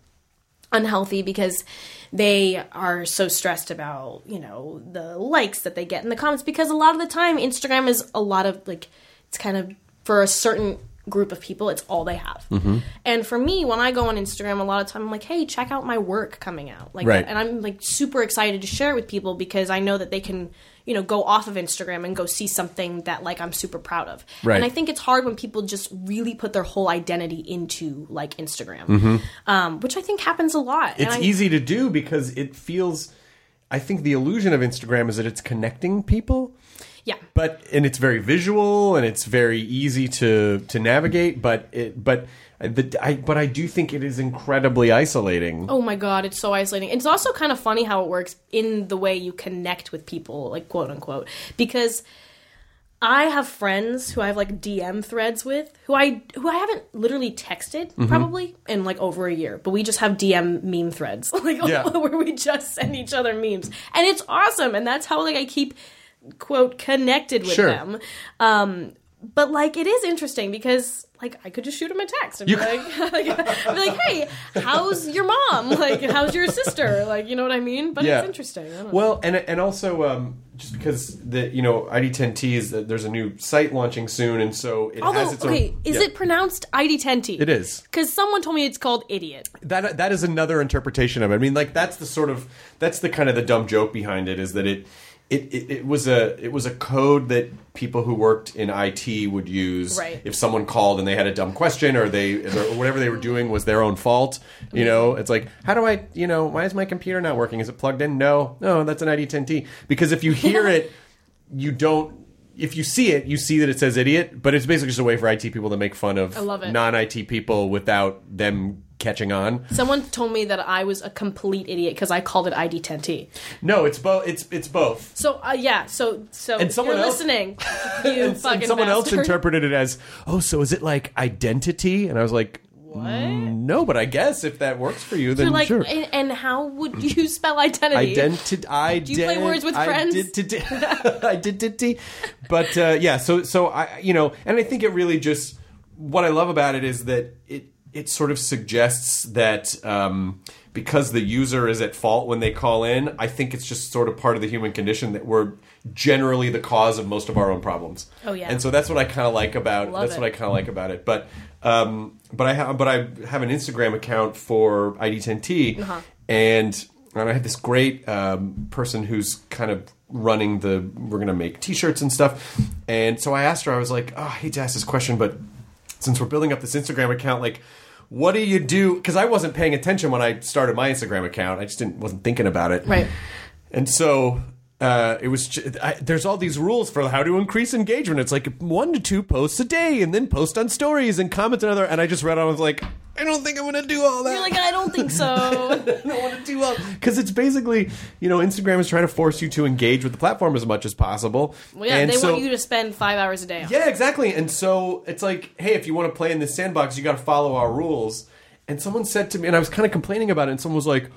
unhealthy because they are so stressed about you know the likes that they get in the comments because a lot of the time instagram is a lot of like it's kind of for a certain group of people it's all they have Mm-hmm. and for me when i go on instagram a lot of time i'm like hey check out my work coming out like Right. and i'm like super excited to share it with people because i know that they can you know go off of instagram and go see something that like i'm super proud of Right. and i think it's hard when people just really put their whole identity into like instagram um, which i think happens a lot Mm-hmm. It's I, easy to do because it feels. I think the illusion of Instagram is that it's connecting people, yeah but and it's very visual and it's very easy to to navigate. But it but the, I but I do think it is incredibly isolating. Oh my god, it's so isolating. It's also kind of funny how it works in the way you connect with people, like quote unquote, because I have friends who I have like DM threads with who I who I haven't literally texted Mm-hmm. probably in like over a year, but we just have DM meme threads like Yeah. where we just send each other memes, and it's awesome, and that's how like I keep quote connected with Sure. them. Um, but like it is interesting because like I could just shoot him a text and be like, be like, hey, how's your mom? Like, how's your sister? Like, you know what I mean? But Yeah. it's interesting. Don't know. Well, and and also um, just because the you know ID10T is that there's a new site launching soon, and so it Although, has its own. is Yeah. it pronounced ID10T? It is. Because someone told me it's called idiot. that that is another interpretation of it. I mean, like that's the sort of that's the kind of the dumb joke behind it is that it it, it, it was a it was a code that people who worked in IT would use Right. if someone called and they had a dumb question or they or whatever they were doing was their own fault. You know, mm-hmm. it's like how do I you know why is my computer not working? Is it plugged in? No, no, that's an ID10T. Because if you hear it, you don't. If you see it, you see that it says idiot, but it's basically just a way for IT people to make fun of love it. non-IT people without them catching on. Someone told me that I was a complete idiot because I called it ID10T. No, it's both. It's it's both. So uh, yeah, so so And someone you're else- listening, you And, fucking and someone else interpreted it as, oh, so is it like identity? And I was like, What? No, but I guess if that works for you, then So, like, sure. and, and how would you spell identity? Identi- I Do you play words with friends? Identity. But uh, yeah, so so I you know, and I think it really just what I love about it is that it it sort of suggests that um, because the user is at fault when they call in, I think it's just sort of part of the human condition that we're generally the cause of most of our own problems. Oh, yeah. And so that's what I kind of like about Love that's it. what I kind of like about it. But um, but I have but I have an Instagram account for ID10T, Uh-huh. and and I have this great um, person who's kind of running the. We're gonna make T-shirts and stuff, and so I asked her. I was like, oh, I hate to ask this question, but since we're building up this Instagram account, like. What do you do? Because I wasn't paying attention when I started my Instagram account. I just didn't wasn't thinking about it. Right. And so uh, it was. I, there's all these rules for how to increase engagement. It's like one to two posts a day, and then post on stories and comment on other. And I just read on. I was like, I don't think I'm going to do all that. You're like, I don't think so. I don't want to do all because it's basically you know Instagram is trying to force you to engage with the platform as much as possible. well, yeah, and they so, want you to spend five hours a day. on it. yeah, exactly. And so it's like, hey, if you want to play in the sandbox, you got to follow our rules. And someone said to me, and I was kind of complaining about it, and someone was like,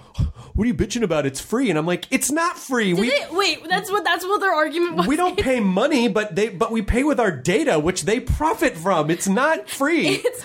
"What are you bitching about? It's free." And I'm like, "It's not free. Did we they- wait, that's what that's what their argument was. we don't pay money, but they but we pay with our data, which they profit from. It's not free. It's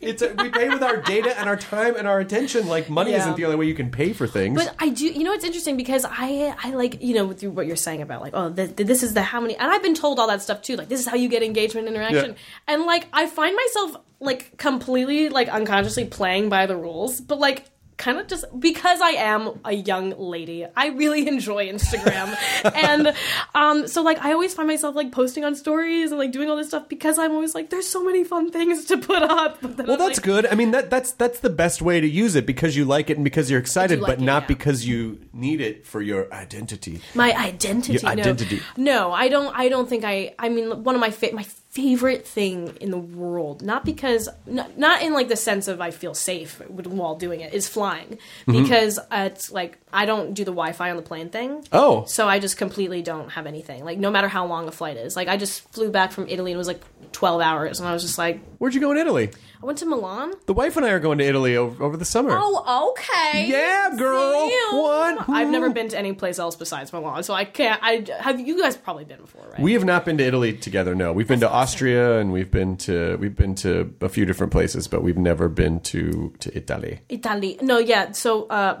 It's a, we pay with our data and our time and our attention. Like money Yeah. isn't the only way you can pay for things. But I do, you know, it's interesting because I, I like, you know, through what you're saying about like, oh, th- th- this is the how many, and I've been told all that stuff too. Like, this is how you get engagement and interaction, Yeah. and like, I find myself like completely like unconsciously playing by the rules, but like. Kind of just because I am a young lady, I really enjoy Instagram, and um, so like I always find myself like posting on stories and like doing all this stuff because I'm always like, there's so many fun things to put up. Well, I'm that's like, good. I mean, that that's that's the best way to use it because you like it and because you're excited, like but it, not yeah. because you need it for your identity. my identity. Your no. identity. No, I don't. I don't think I. I mean, one of my fa- my favorite thing in the world, not because not, not in like the sense of I feel safe while doing it, is flying Mm-hmm. because uh, it's like I don't do the Wi-Fi on the plane thing. Oh. so I just completely don't have anything. Like no matter how long a flight is, like I just flew back from Italy and it was like twelve hours, and I was just like, Where'd you go in Italy? I went to Milan. The wife and I are going to Italy over, over the summer. Oh, okay. Yeah, girl. Damn. What? I've never been to any place else besides Milan, so I can't. I have you guys probably been before, right? We have not been to Italy together. No, we've been to Austria and we've been to we've been to a few different places, but we've never been to to Italy. Italy. No, yeah. So uh,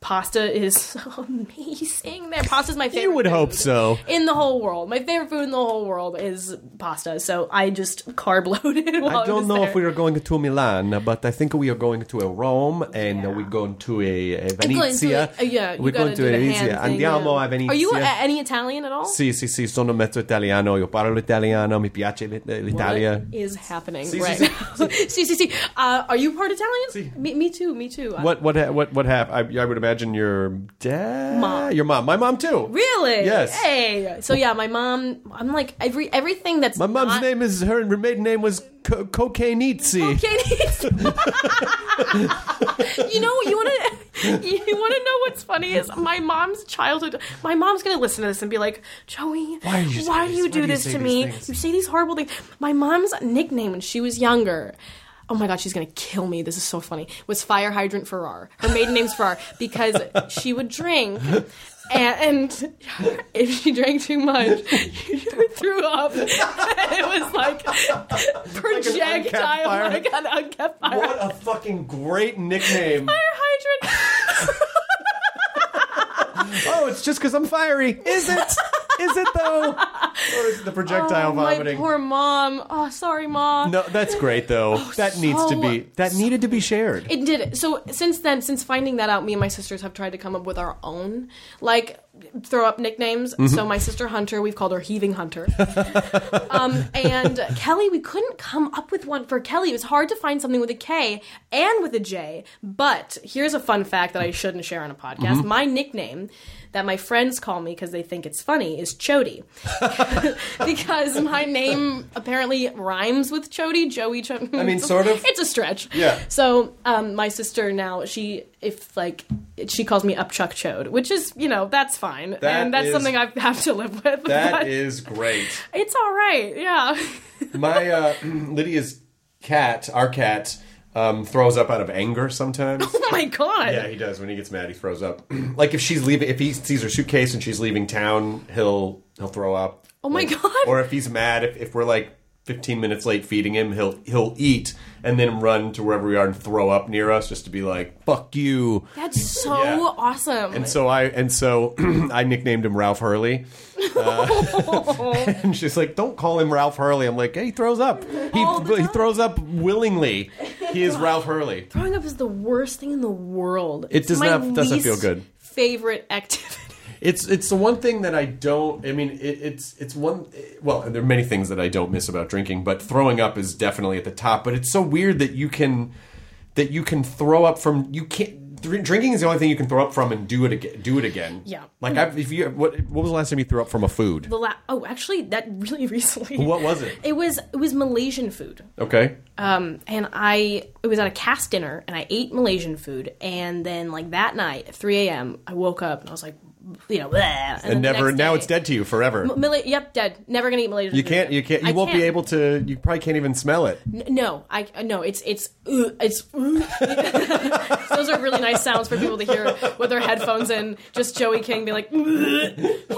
pasta is so amazing. There, pasta is my favorite. You would hope so. In the whole world, my favorite food in the whole world is pasta. So I just carb loaded. I don't was know there. if we are going to Milan, but I think we are going to a Rome and we're going to a, a I'm going to- Venezia. uh, yeah, we're going to Venezia. Andiamo yeah. a Venezia. Are you a- any Italian at all? Sì, sì, sì, sono mezzo italiano, io parlo italiano, mi piace l'It- l'Italia. What is happening Sì, right sì, now? see, see, see. Uh, are you part Italian? Sì. Me, me too. Me too. What what what what have I, I would imagine your dad, Mom. your mom, my mom too. Really? Yes. Hey. So yeah, my mom. I'm like every everything that's My mom's not- name is her maiden name was Co- Cocainizzi. Okay. you know, what you want to you want to know what's funny is my mom's childhood. My mom's gonna listen to this and be like, Joey, Why do you why do this? you Why do do you to me? things?" You say these horrible things. My mom's nickname when she was younger. Oh my god, she's gonna kill me. This is so funny. Was Fire Hydrant Farrar. Her maiden name's Farrar because she would drink. And, and if she drank too much, she threw up. it was like projectile, fire. like an unkept fire. What a fucking great nickname. Fire hydrant. Oh, it's just because I'm fiery. Is it? Is it though? Or is it the projectile Oh, my poor mom. Oh, sorry, mom. No, that's great though. that needs to be. That needed to be shared. It did. So since then, since finding that out, me and my sisters have tried to come up with our own, like throw up nicknames. Mm-hmm. So my sister Hunter, we've called her Heaving Hunter. um, and Kelly, we couldn't come up with one for Kelly. It was hard to find something with a K and with a J. But here's a fun fact that I shouldn't share on a podcast. Mm-hmm. My nickname that my friends call me because they think it's funny is Chody. because my name apparently rhymes with Chody, Joey Chody. I mean, sort of. It's a stretch. Yeah. So um, my sister now she if like she calls me Upchuck Chode, which is you know that's fine, That and that's is- something I have to live with. That is great. it's all right. Yeah. My uh, Lydia's cat, our cat, Um, throws up out of anger sometimes. Oh my god. Yeah, he does. When he gets mad, he throws up. like if she's leaving, if he sees her suitcase and she's leaving town, he'll he'll throw up. Oh my Like- God. Or if he's mad, if, if we're like 15 minutes late feeding him, he'll he'll eat and then run to wherever we are and throw up near us just to be like, "Fuck you." That's so Yeah. awesome. And so I and so I nicknamed him Ralph Hurley. Uh, and she's like, "Don't call him Ralph Hurley." I'm like, "Hey, he throws up. He he throws up willingly. He is Ralph Hurley." Throwing up is the worst thing in the world. It It's does my not- doesn't least feel good. Favorite activity. It's it's the one thing that I don't. I mean, it, it's it's one. Well, there are many things that I don't miss about drinking, but throwing up is definitely at the top. But it's so weird that you can that you can throw up from you can't. Dr- Drinking is the only thing you can throw up from and do it again. Do it again. Yeah. Like I've, if you what what was the last time you threw up from a food? The la- oh, actually, that really recently. What was it? It was it was Malaysian food. Okay. Um, and I it was at a cast dinner, and I ate Malaysian food, and then like that night at 3 a.m. I woke up and I was like, you know, bleh. and, And never now day- it's dead to you forever. Mala- yep, dead. Never gonna eat Malaysian. You can't. You can't. You I won't be able to. You probably can't even smell it. N- No, I no. It's it's uh, it's. uh. Those are really nice sounds for people to hear with their headphones in. Just Joey King being like,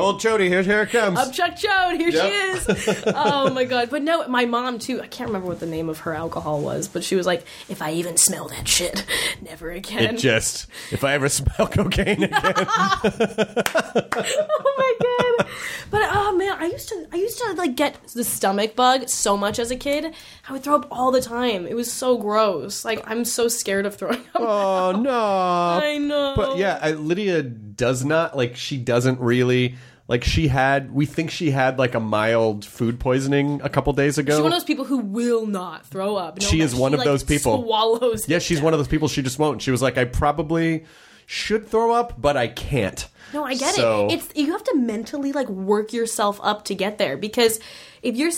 Old Chody, here, here it comes. "Up Chuck Chode, here Yep. she is." Oh my god! But no, my mom too. I can't remember what the name of her alcohol was, but she was like, "If I even smell that shit, never again." It just. If I ever smell cocaine again. oh my god! But oh man, I used to I used to like get the stomach bug so much as a kid. I would throw up all the time. It was so gross. Like I'm so scared of throwing up. Oh no! I know. But yeah, I, Lydia does not like. She doesn't really like. She had. We think she had like a mild food poisoning a couple days ago. She's one of those people who will not throw up. No, She is one of like, those people. Swallows. yeah, she's down. one of those people. She just won't. She was like, I probably should throw up, but I can't. No, I get So- it. It's you have to mentally like work yourself up to get there because if you're,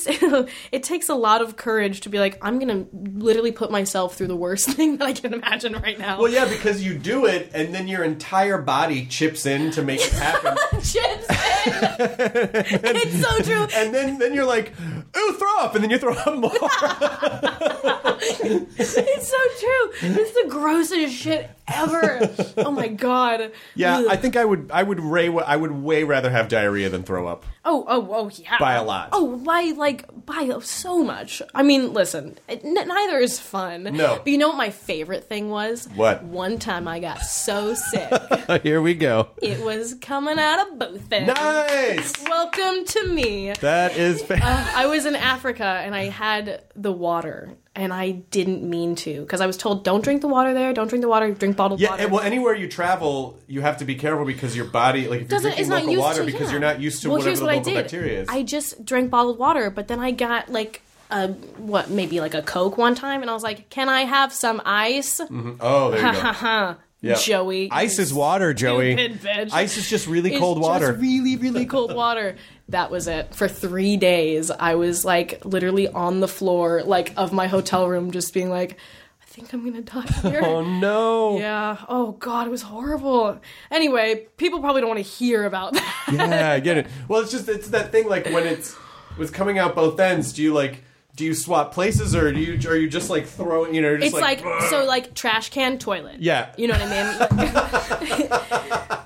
it takes a lot of courage to be like, I'm gonna literally put myself through the worst thing that I can imagine right now. Well, yeah, because you do it, and then your entire body chips in to make it happen. Chips in. it's so true. and then, then you're like, ooh, throw up, and then you throw up more. It's so true. It's the grossest shit ever. Oh my god. yeah, Ugh. I think I would, I would, way, I would way rather have diarrhea than throw up. Oh, oh, oh, yeah. By a lot. Oh, by like by so much. I mean, listen, it, n- neither is fun. No. But you know what my favorite thing was? What? One time I got so sick, Here we go. it was coming out of both ends. Nice. Welcome to me. That is. Fa- uh, I was in Africa and I had the water. And I didn't mean to because I was told don't drink the water there, don't drink the water, drink bottled yeah. water. Yeah, Well, anywhere you travel, you have to be careful because your body, like if you're doesn't drinking it's not local water, to because yeah. you're not used to well, whatever here's the what local I did. bacteria is. I just drank bottled water, but then I got like a what maybe like a Coke one time, and I was like, "Can I have some ice?" Mm-hmm. oh, there you go. Joey. Ice is water, Joey. Ice is just really cold water. Really, really cold water. That was it. For three days, I was like literally on the floor, like of my hotel room, just being like, "I think I'm gonna die here." oh no. Yeah. Oh God, it was horrible. Anyway, people probably don't want to hear about that. yeah, I get it. Well, it's just it's that thing like when it's was coming out both ends. Do you like do you swap places or do you are you just like throwing you know just It's like, so like trash can toilet. Yeah. You know what I mean?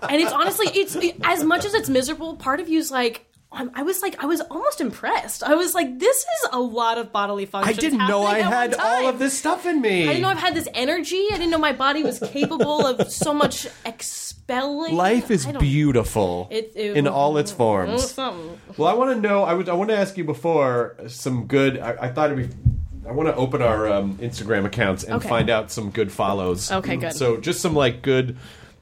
and it's honestly it's as much as it's miserable, part of you's like I was like I was almost impressed. I was like this is a lot of bodily functions. I didn't know I had all of this stuff in me. I didn't know I've had this energy. I didn't know my body was capable of so much expelling. Life is beautiful It- it- in all its forms. Well, I want to know. I would. I want to ask you before some good. I, I thought it'd be. I want to open our um, Instagram accounts and Okay. find out some good follows. Okay, good. So just some like good,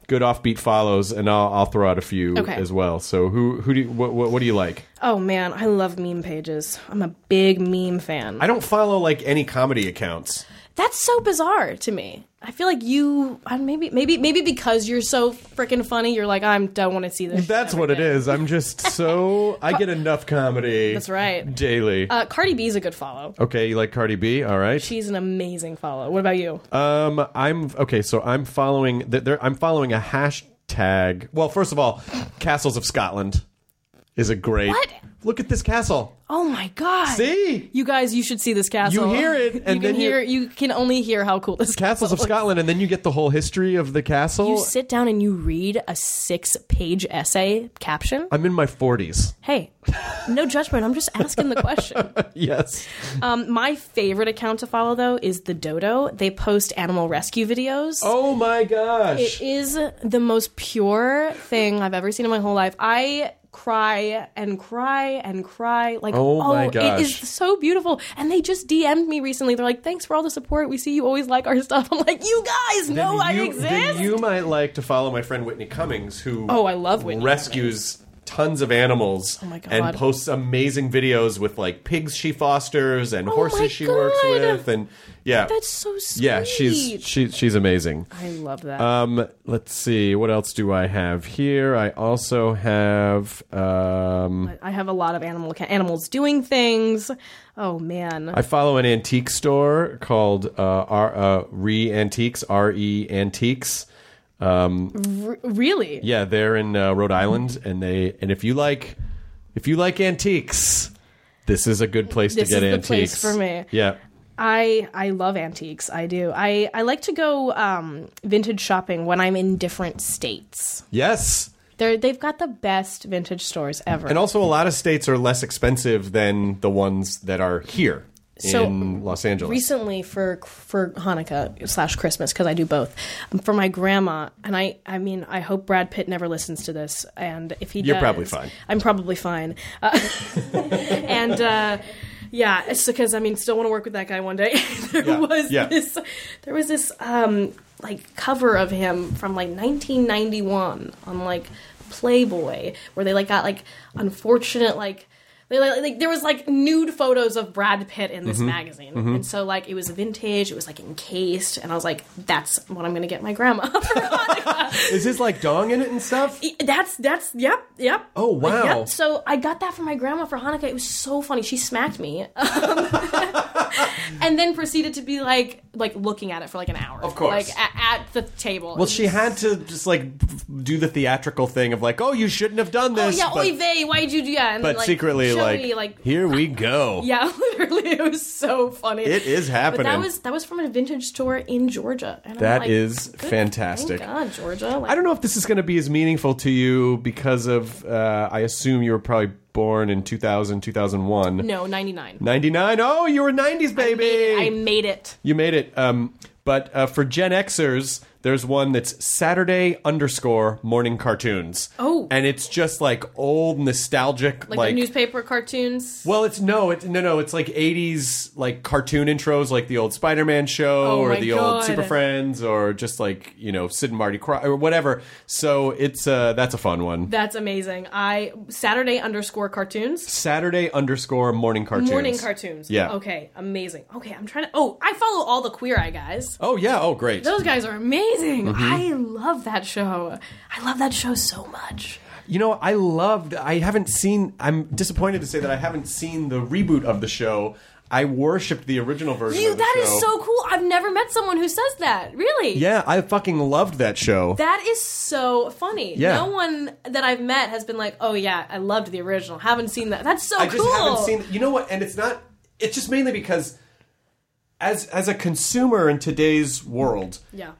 good offbeat follows, and I'll, I'll throw out a few Okay. as well. So who who do you, what, what what do you like? Oh man, I love meme pages. I'm a big meme fan. I don't follow like any comedy accounts. That's so bizarre to me. I feel like you maybe maybe maybe because you're so freaking funny, you're like I don't want to see this. That's every what it day." is. I'm just so I get enough comedy. That's right. Daily. Uh, Cardi B's a good follow. okay, you like Cardi B? All right. She's an amazing follow. What about you? Um, I'm okay. So I'm following. th- There, I'm following a hashtag. Well, first of all, Castles of Scotland is a great What? Look at this castle. Oh my god! See? you guys, you should see this castle. You hear it, you and can then you- hear. You can only hear how cool this Castles of castle is. Scotland, and then you get the whole history of the castle. You sit down and you read a six-page essay caption. I'm in my 40s. Hey, no judgment. I'm just asking the question. Yes. Um, my favorite account to follow though is the Dodo. They post animal rescue videos. Oh my gosh. It is the most pure thing I've ever seen in my whole life. I cry and cry and cry like Oh my oh, it is so beautiful. And they just dm'd me recently. They're like thanks for all the support. We see you always like our stuff. I'm like you guys know i you, exist. Then you might like to follow my friend Whitney Cummings, who Oh, I love Whitney. rescues tons of animals Oh and posts amazing videos with like pigs she fosters and Oh horses she works with, and yeah, that's so sweet yeah, she's she, she's amazing. i love that. Um, let's see, what else do I have here? I also have um, i have a lot of animal animals doing things. Oh man. I follow an antique store called uh, R, uh, Re Antiques, R E Antiques. R- really Yeah, they're in uh, Rhode Island, and they and if you like if you like antiques, this is a good place This to get is the antiques place for me. Yeah, I I love antiques. I do. I I like to go um, vintage shopping when I'm in different states. yes, They're they've got the best vintage stores ever. and also a lot of states are less expensive than the ones that are here So, in Los Angeles. Recently, for for Hanukkah slash Christmas, because I do both, um, for my grandma, and I I mean I hope Brad Pitt never listens to this, and if he You're does, probably fine. I'm probably fine, uh, and. uh yeah, it's because I mean, still want to work with that guy one day. there Yeah, was yeah. this, there was this um like cover of him from like 1991 on like Playboy, where they like got like unfortunate like like, like there was like nude photos of Brad Pitt in Mm-hmm. this magazine, and so like it was vintage, it was like encased, and I was like, that's what I'm gonna get my grandma. for Hanukkah. is this like dong in it and stuff? that's that's yep yep. Oh, wow. Yep. So I got that for my grandma for Hanukkah. It was so funny. She smacked me, um, and then proceeded to be like like looking at it for like an hour. Of course. like at, at the table. Well, she had to just like do the theatrical thing of like, oh, you shouldn't have done this." Oh this. yeah, but, oy vey, why'd you do that? And but then, like, secretly, like, me, like here we go. Yeah, literally, it was so funny. It is But happening. that was that was from a vintage store in Georgia. And That like, is fantastic. God, Georgia. Like, I don't know if this is going to be as meaningful to you because of, uh, I assume you were probably born in 2000, 2001. No, ninety nine. 99. Oh, you were 90s, baby. I made it. You made it. Um, but uh, for Gen Xers, there's one that's Saturday underscore morning cartoons. Oh. and it's just like old nostalgic, Like, like, the newspaper cartoons. Well, it's no, it's no, no. It's like '80s like cartoon intros, like the old Spider-Man show Oh or the old Super Friends, or just like you know Sid and Marty Krofft or whatever. So it's uh, that's a fun one. That's amazing. I Saturday underscore cartoons. Saturday underscore morning cartoons. Morning cartoons. Yeah. Okay, amazing. Okay, I'm trying to. Oh, I follow all the Queer Eye guys. Oh yeah. Oh great. Those guys are amazing. Mm-hmm. I love that show. I love that show so much. You know, I loved. I haven't seen. I'm disappointed to say that I haven't seen the reboot of the show. I worshipped the original version. You, of the that is show. so cool. I've never met someone who says that. Really? Yeah, I fucking loved that show. That is so funny. Yeah. No one that I've met has been like, "Oh yeah, I loved the original." Haven't seen that. That's so cool. I just haven't seen. You know what? And it's not. It's just mainly because, as as a consumer in today's world, Yeah.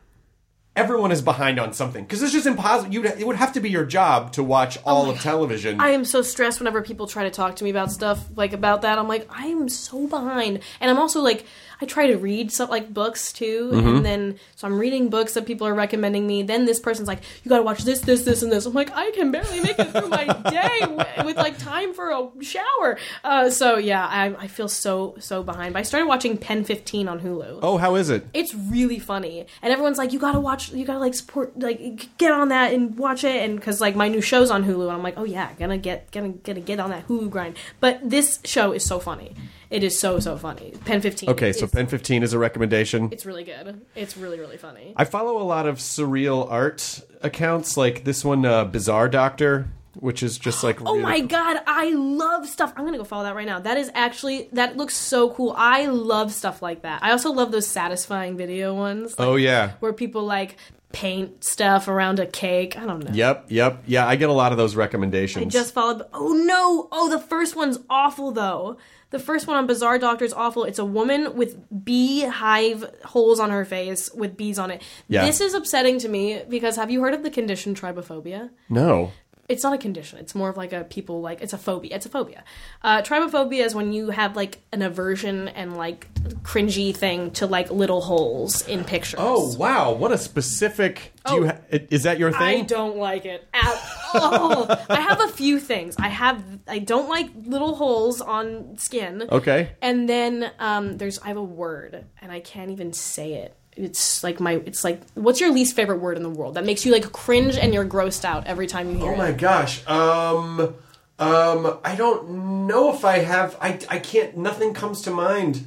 Everyone is behind on something because it's just impossible. You'd it would have to be your job to watch all of oh, television. Oh I am so stressed whenever people try to talk to me about stuff like about that. I'm like, I am so behind, and I'm also like, I try to read some like books too, Mm-hmm. and then so I'm reading books that people are recommending me. Then this person's like, you got to watch this, this, this, and this. I'm like, I can barely make it through my day with, with like time for a shower. Uh, so yeah, I, I feel so so behind. But I started watching Pen 15 on Hulu. oh, how is it? It's really funny, and everyone's like, "You gotta watch, you gotta like support, like get on that and watch it." And because like my new show's on Hulu, and I'm like, "Oh yeah, gonna get, gonna gonna get on that Hulu grind." But this show is so funny. It is so so funny. Pen 15. Okay, so is- Pen fifteen is a recommendation. It's really good. It's really really funny. I follow a lot of surreal art accounts, like this one, uh, Bizarre Doctor. which is just like Oh really my god, I love stuff. I'm gonna go follow that right now. That is actually that looks so cool. I love stuff like that. I also love those satisfying video ones. like, Oh yeah. where people like paint stuff around a cake. I don't know. Yep, yep. Yeah, I get a lot of those recommendations. I just followed. Oh no! Oh, the first one's awful though. The first one on Bizarre Doctor is awful. It's a woman with beehive holes on her face with bees on it. Yeah. This is upsetting to me because have you heard of the condition trypophobia? no. It's not a condition. It's more of like a people like it's a phobia. It's a phobia. Uh, trypophobia is when you have like an aversion and like cringy thing to like little holes in pictures. Oh wow, what a specific. Do you Oh. ha- is that your thing? I don't like it at all. I have a few things. I have I don't like little holes on skin. Okay. And then um, there's I have a word and I can't even say it. It's like my it's like what's your least favorite word in the world that makes you like cringe and you're grossed out every time you hear it? Oh it? my gosh. Um um I don't know if I have I I can't nothing comes to mind.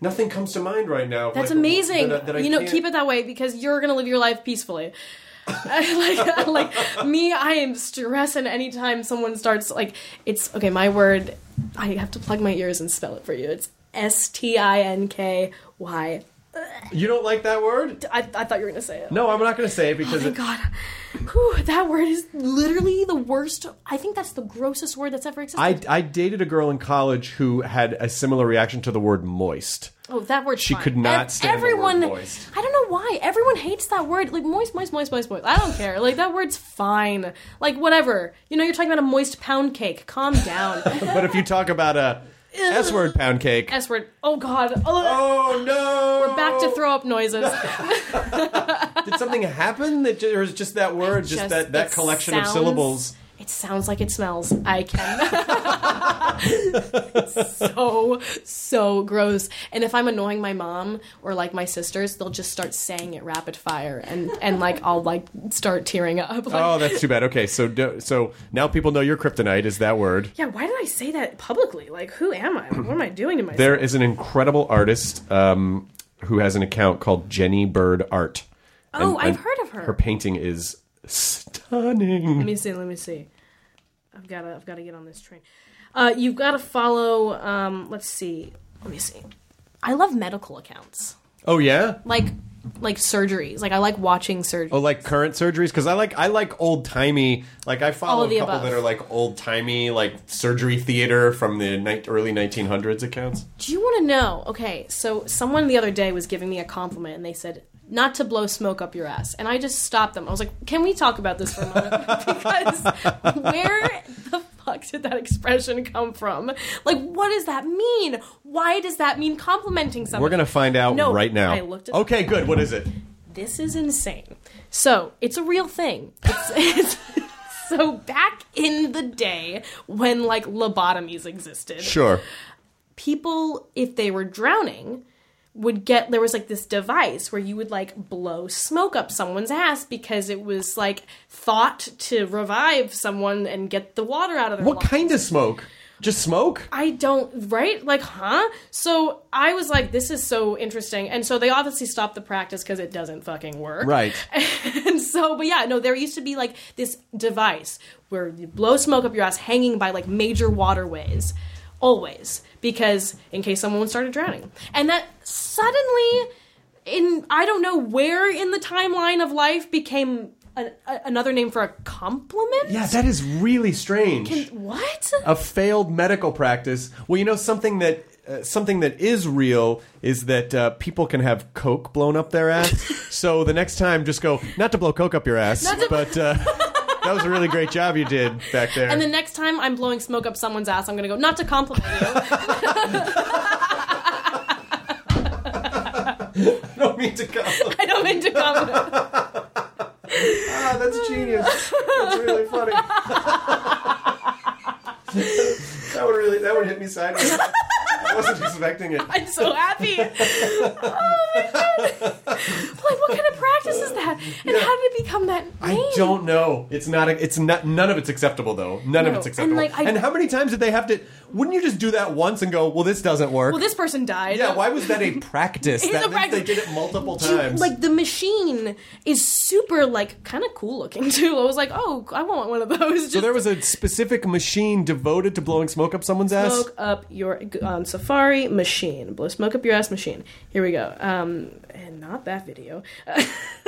Nothing comes to mind right now. That's Like, amazing. that that you know, can't- keep it that way because you're gonna live your life peacefully. like, like me, I am stressing anytime someone starts like it's okay. My word, I have to plug my ears and spell it for you. It's S T I N K Y. You don't like that word? I, I thought you were gonna say it. No, I'm not going to say it oh, because Oh my it, god, Whew, that word is literally the worst. I think that's the grossest word that's ever existed. I I dated a girl in college who had a similar reaction to the word moist. Oh, that word. She could not stand the word Everyone, moist. I don't know why. Everyone hates that word. Like moist, moist, moist, moist, moist. I don't care. Like that word's fine. Like whatever. You know, you're talking about a moist pound cake. Calm down. But if you talk about a S word pound cake, S word. Oh God. Oh, oh no, We're back to throw up noises. Did something happen that, ju- or is just that word, just, that that it collection of sounds- syllables? It sounds like it smells. I can. It's so so gross. And if I'm annoying my mom or like my sisters, they'll just start saying it rapid fire, and and like I'll like start tearing up. Like, Oh, that's too bad. Okay, so do, so now people know your kryptonite is that word. Yeah, why did I say that publicly? Like, who am I? What am I doing to myself? There is an incredible artist um, who has an account called Jenny Bird Art. Oh, I've heard of her. Her painting is stunning. Let me see. Let me see. I've got to. I've got to get on this train. Uh, you've got to follow. Um, let's see. Let me see. I love medical accounts, Oh yeah. like like surgeries. Like I like watching surgeries. Oh, like current surgeries because I like I like old timey. Like I follow a couple above. that are like old timey, like surgery theater from the ni- early 1900s accounts. Do you want to know? Okay, so someone the other day was giving me a compliment, and they said not to blow smoke up your ass, and I just stopped them. I was like, "Can we talk about this for a moment?" because where the fuck did that expression come from? Like, what does that mean? Why does that mean complimenting someone? We're gonna find out No, right now. I looked it okay, good. What is it? this is insane. So it's a real thing. It's, it's, so back in the day when like lobotomies existed, Sure. people, if they were drowning, would get there was like this device where you would like blow smoke up someone's ass because it was like thought to revive someone and get the water out of their What lungs. kind of smoke? Just smoke? I don't right like huh so I was like this is so interesting and so they obviously stopped the practice because it doesn't fucking work Right. and so but yeah no there used to be like this device where you blow smoke up your ass hanging by like major waterways always because in case someone started drowning and that suddenly in I don't know where in the timeline of life became a, a, another name for a compliment Yeah, that is really strange. what a failed medical practice. Well, you know something that uh, something that is real is that uh, people can have coke blown up their ass. so the next time, just go not to blow coke up your ass, Not to- but uh, that was a really great job you did back there. And the next time I'm blowing smoke up someone's ass, I'm gonna go, not to compliment you. I don't mean to go. I don't mean to compliment. Ah, that's genius. That's really funny. that would really that would hit me sideways. I wasn't expecting it. I'm so happy. Oh my god. Like, what kind of practice is that? And how did it become that name? I don't know. It's not. A, it's not. None of it's acceptable though. None of No, it's and, acceptable. like, I- and how many times did they have to? Wouldn't you just do that once and go, "Well, this doesn't work"? Well, this person died. yeah. Why was that a practice? It's that a meant practice. they did it multiple Dude, times. Like the machine is super, like kind of cool looking too. I was like, oh, I want one of those. Just so there was a specific machine devoted to blowing smoke up someone's ass. smoke up your on Safari machine. Blow smoke up your ass machine. Here we go. Um, and not that video.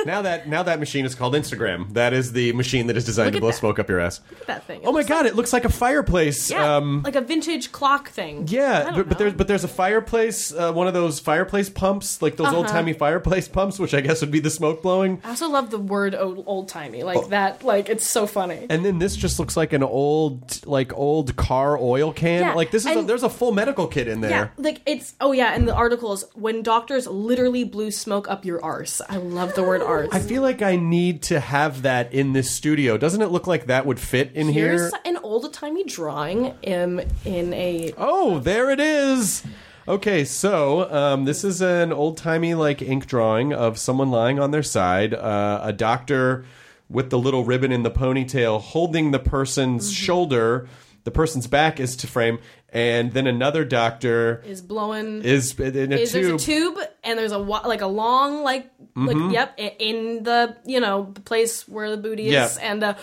Now that now that machine is called Instagram. That is the machine that is designed to blow that. smoke up your ass. Look at that thing. It Oh my god! It looks like a fireplace. like, yeah, Um, like a vintage clock thing. Yeah, but, but there's but there's a fireplace, uh, one of those fireplace pumps, like Uh-huh. those old timey fireplace pumps, which I guess would be the smoke blowing. I also love the word old timey, like Oh. that. Like it's so funny. And then this just looks like an old, like old car oil can. Yeah, like this is a, there's a full medical kit in there. Yeah, like it's oh yeah, and the articles when doctors literally blew smoke up your arse. I love the word arse. I feel like I need to have that in this studio. Doesn't it look like that would fit in Here's here? an old timey drawing um, in a Oh, there it is. Okay, so um, this is an old timey like ink drawing of someone lying on their side, uh, a doctor with the little ribbon in the ponytail holding the person's shoulder. The person's back is to frame, and then another doctor is blowing is in a is tube. Mm-hmm. there's a tube and there's a like a long like like yep in the you know the place where the booty is Yeah. and uh,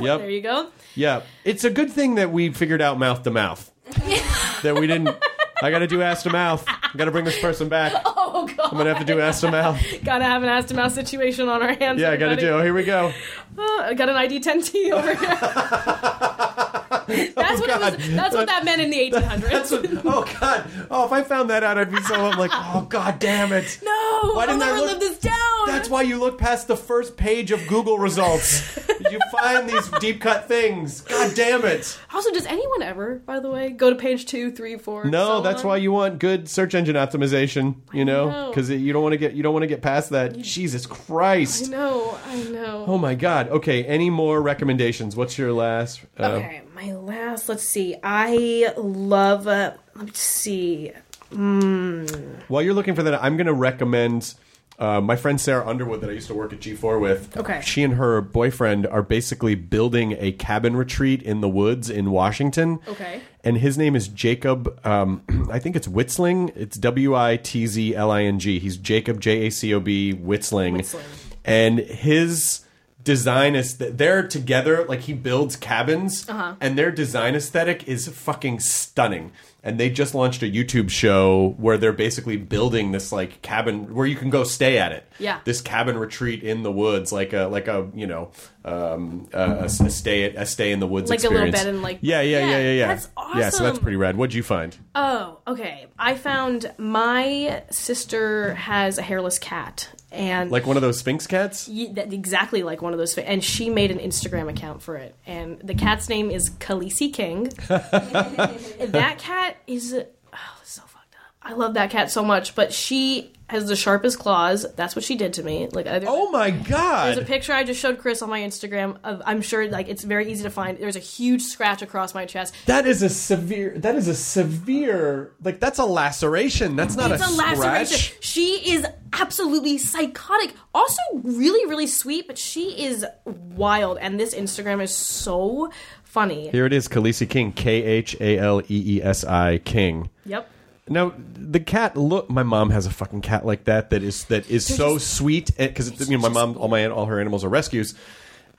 Yep. there you go. Yeah, it's a good thing that we figured out mouth to mouth. that we didn't. I got to do ass to mouth. I got to bring this person back. Oh god, I'm gonna have to do ass to mouth. gotta have an ass to mouth situation on our hands. Yeah, I got to everybody. do. Here we go. Uh, I got an ID 10T over here. that's what it was. That's what that meant in the 1800s. That's what, oh god. Oh, if I found that out, I'd be so. I'm like, oh god, damn it. no, Why didn't I never look- live this down. That's why you look past the first page of Google results. you find these deep cut things. God damn it. Also, does anyone ever, by the way, go to page two, three, four? No, so that's on? why you want good search engine optimization. You know, know. because you don't want to get you don't want to get past that. Jesus Christ. I know, I know. Oh my God. Okay. Any more recommendations? What's your last? Uh, Okay, my last. Let's see. I love. Uh, let me see. While you're looking for that, I'm going to recommend uh, my friend Sarah Underwood that I used to work at G4 with. Okay. She and her boyfriend are basically building a cabin retreat in the woods in Washington. Okay. And his name is Jacob. Um, I think it's Witzling. It's W I T Z L I N G. He's Jacob J A C O B Witzling. Witzling. And his design is that they're together. Like he builds cabins, Uh-huh. and their design aesthetic is fucking stunning. And they just launched a YouTube show where they're basically building this like cabin where you can go stay at it. Yeah. This cabin retreat in the woods, like a like a you know um, a, a- stay at a stay in the woods Like a little bed and, like- yeah yeah yeah Yeah, yeah yeah. that's Yeah, so that's pretty rad. What'd you find? Oh, okay. I found my sister has a hairless cat, and Like one of those Sphynx cats? Exactly like one of those. And she made an Instagram account for it, and the cat's name is Khaleesi King. that cat is oh, so fucked up. I love that cat so much, but she has the sharpest claws. That's what she did to me. Like, I- Oh my god! There's a picture I just showed Chris on my Instagram. Of, I'm sure like it's very easy to find. There's a huge scratch across my chest. That is a severe. That is a severe. Like that's a laceration. That's not it's a, a, scratch. laceration. She is absolutely psychotic. Also, really, really sweet, but she is wild. And this Instagram is so funny. Here it is, Khaleesi King, K H A L E E S I King. Yep. Now the cat. Look, my mom has a fucking cat like that. That is that is so sweet because you know my mom, all my all her animals are rescues,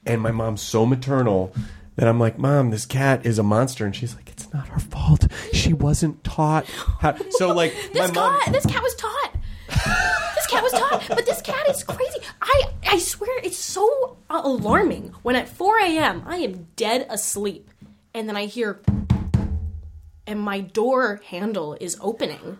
and my mom's so maternal that I'm like, mom, this cat is a monster, and she's like, it's not her fault. She wasn't taught. How. So like This my mom. cat, this cat was taught. this cat was taught, but this cat is crazy. I I swear it's so uh, alarming when at 4 a.m. I am dead asleep, and then I hear, and my door handle is opening,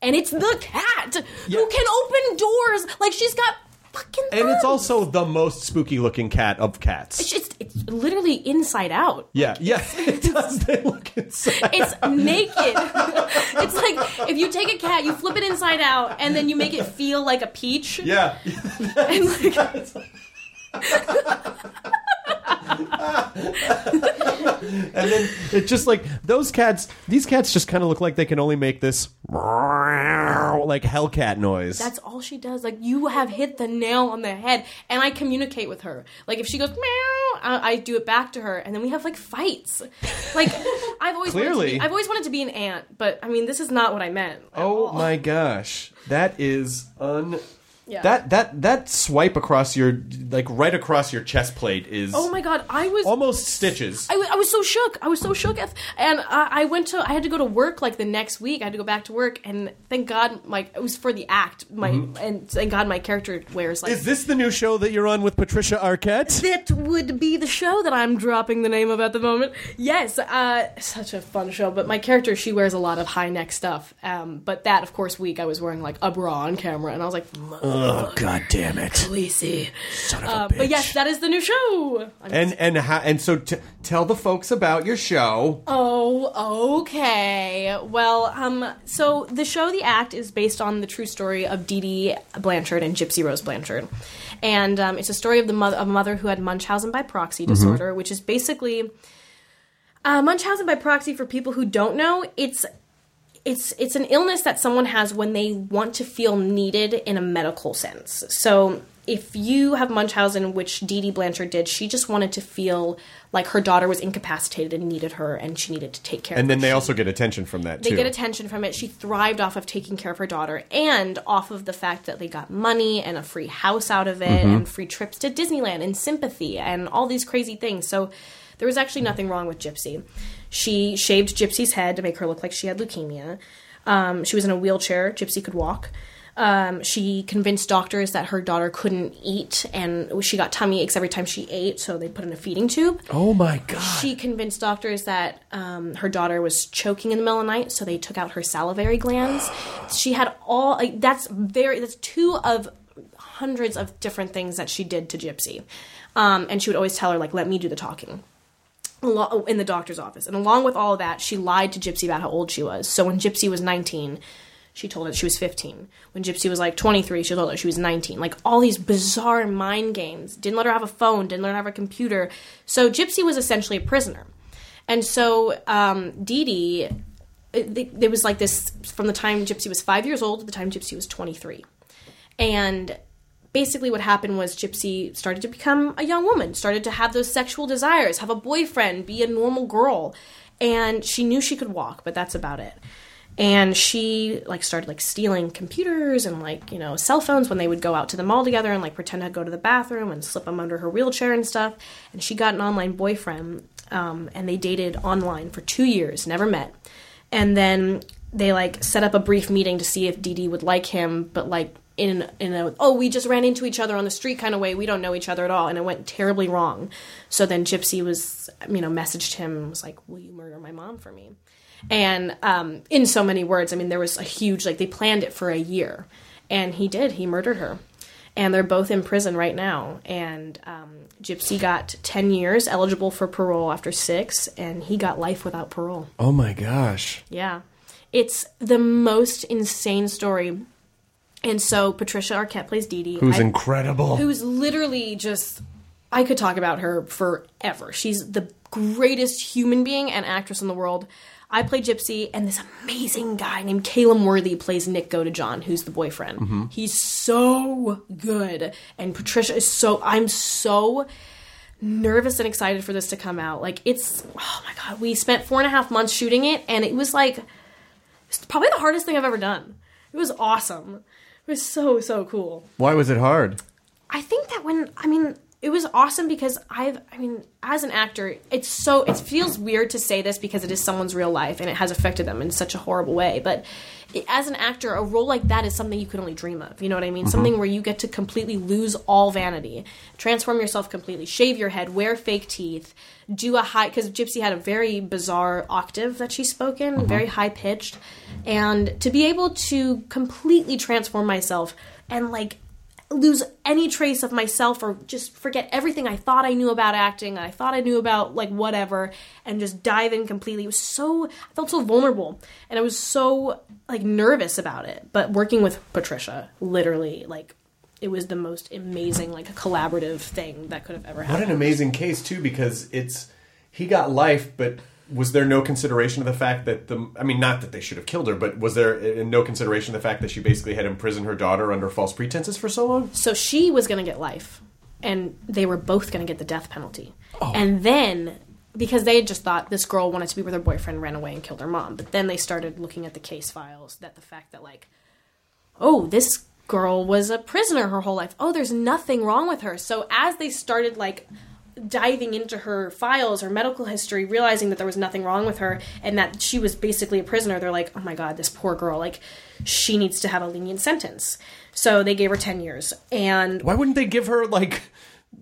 and it's the cat who can open doors like she's got fucking. and it's also the most spooky looking cat of cats. It's just it's literally inside out. Yeah, yeah, it does. They look inside. It's naked. it's like if you take a cat, you flip it inside out, and then you make it feel like a peach. yeah, And like, and then it's just like those cats. These cats just kind of look like they can only make this like Hellcat noise. That's all she does. Like you have hit the nail on the head, and I communicate with her. Like if she goes meow, I, I do it back to her, and then we have like fights. Like I've always Wanted Clearly. to be, I've always wanted to be an aunt, but I mean this is not what I meant. oh all. my gosh, that is un. Yeah. That that that swipe across your like right across your chest plate is Oh my god, I was almost stitches. I, w- I was so shook. I was so shook, Eth- and I, I went to. I had to go to work like the next week. I had to go back to work, and thank God, my it was for the act. My and thank God, my character wears like. Mm-hmm. is this the new show that you're on with Patricia Arquette? that would be the show that I'm dropping the name of at the moment. Yes, uh, such a fun show. But my character, she wears a lot of high neck stuff. Um, but that, of course, week I was wearing like a bra on camera, and I was like, Oh god damn it! "Fleecy." Son of a Uh, bitch. but yes, that is the new show. I'm and and how, and so t- tell the folks about your show. Oh, okay. Well, um, so the show, The Act, is based on the true story of Dee Dee Blanchard and Gypsy Rose Blanchard, and um, it's a story of the mother of a mother who had Munchausen by proxy disorder, which is basically uh, Munchausen by proxy. For people who don't know, it's it's it's an illness that someone has when they want to feel needed in a medical sense. So if you have Munchausen, which Dee Dee Blanchard did, she just wanted to feel like her daughter was incapacitated and needed her, and she needed to take care. And of And then her. they She- also get attention from that they too. get attention from it. She thrived off of taking care of her daughter and off of the fact that they got money and a free house out of it Mm-hmm. and free trips to Disneyland and sympathy and all these crazy things. So there was actually nothing wrong with Gypsy. She shaved Gypsy's head to make her look like she had leukemia. Um, she was in a wheelchair. Gypsy could walk. Um, she convinced doctors that her daughter couldn't eat and she got tummy aches every time she ate, so they put in a feeding tube oh my god! she convinced doctors that um, her daughter was choking in the middle of the night, so they took out her salivary glands. she had all like that's very that's two of hundreds of different things that she did to Gypsy, um, and she would always tell her like, "Let me do the talking." In the doctor's office, and along with all of that, she lied to Gypsy about how old she was. So when Gypsy was nineteen, she told her she was 15. When Gypsy was like 23, she told her she was 19. Like all these bizarre mind games. Didn't let her have a phone, didn't let her have a computer. So Gypsy was essentially a prisoner. And so um, Dee Dee, there was like this from the time Gypsy was five years old to the time Gypsy was 23. And basically what happened was Gypsy started to become a young woman, started to have those sexual desires, have a boyfriend, be a normal girl. And she knew she could walk, but that's about it. And she like started like stealing computers and like, you know, cell phones when they would go out to the mall together and like pretend to go to the bathroom and slip them under her wheelchair and stuff. And she got an online boyfriend um, and they dated online for two years, never met. And then they like set up a brief meeting to see if Dee Dee would like him, but like in in a oh we just ran into each other on the street kind of way. We don't know each other at all, and it went terribly wrong. So then Gypsy was you know messaged him was like, "Will you murder my mom for me?" And um, in so many words, I mean, there was a huge like they planned it for a year, and he did. He murdered her, and they're both in prison right now. And um, Gypsy got ten years, eligible for parole after six, and he got life without parole. oh my gosh! Yeah. It's the most insane story. And so Patricia Arquette plays Dee Dee. Who's I- incredible? Who's literally just. I could talk about her forever. She's the greatest human being and actress in the world. I play Gypsy, and this amazing guy named Calum Worthy plays Nick Godejohn, who's the boyfriend. Mm-hmm. He's so good. And Patricia is so. I'm so nervous and excited for this to come out. Like it's oh my god, we spent four and a half months shooting it, and it was like it's probably the hardest thing I've ever done. It was awesome. It was so so cool. Why was it hard? I think that when I mean it was awesome because I've I mean as an actor it's so it feels weird to say this because it is someone's real life and it has affected them in such a horrible way but as an actor a role like that is something you could only dream of you know what I mean? Mm-hmm. Something where you get to completely lose all vanity transform yourself completely shave your head wear fake teeth do a high because Gypsy had a very bizarre octave that she spoke in mm-hmm. very high pitched and to be able to completely transform myself and like lose any trace of myself or just forget everything I thought I knew about acting, I thought I knew about like whatever, and just dive in completely. It was so I felt so vulnerable and I was so like nervous about it. But working with Patricia, literally, like it was the most amazing, like collaborative thing that could have ever happened. What an amazing case too, because it's he got life, but was there no consideration of the fact that the I mean not that they should have killed her, but was there uh, no consideration of the fact that she basically had imprisoned her daughter under false pretenses for so long? So she was going to get life, and they were both going to get the death penalty. And then, because they had just thought this girl wanted to be with her boyfriend, ran away and killed her mom. But then they started looking at the case files, that the fact that, like, oh, this girl was a prisoner her whole life. Oh, there's nothing wrong with her. So as they started, like, diving into her files, her medical history, realizing that there was nothing wrong with her and that she was basically a prisoner, they're like, oh my god, this poor girl, like, she needs to have a lenient sentence. So they gave her 10 years. And Why wouldn't they give her like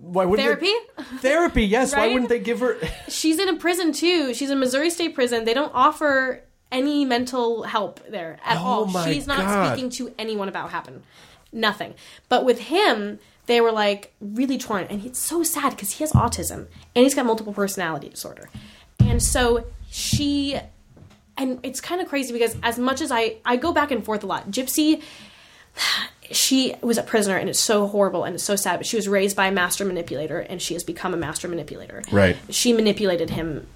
why wouldn't Therapy? They, therapy, yes. Why wouldn't they give her she's in a prison too. She's in Missouri State Prison. They don't offer any mental help there at Oh all. my She's not God. speaking to anyone about what happened. Nothing. But with him, they were like really torn, and it's so sad because he has autism and he's got multiple personality disorder, and so she. And it's kind of crazy because as much as I I go back and forth a lot, Gypsy she was a prisoner and it's so horrible and it's so sad but she was raised by a master manipulator and she has become a master manipulator Right. she manipulated him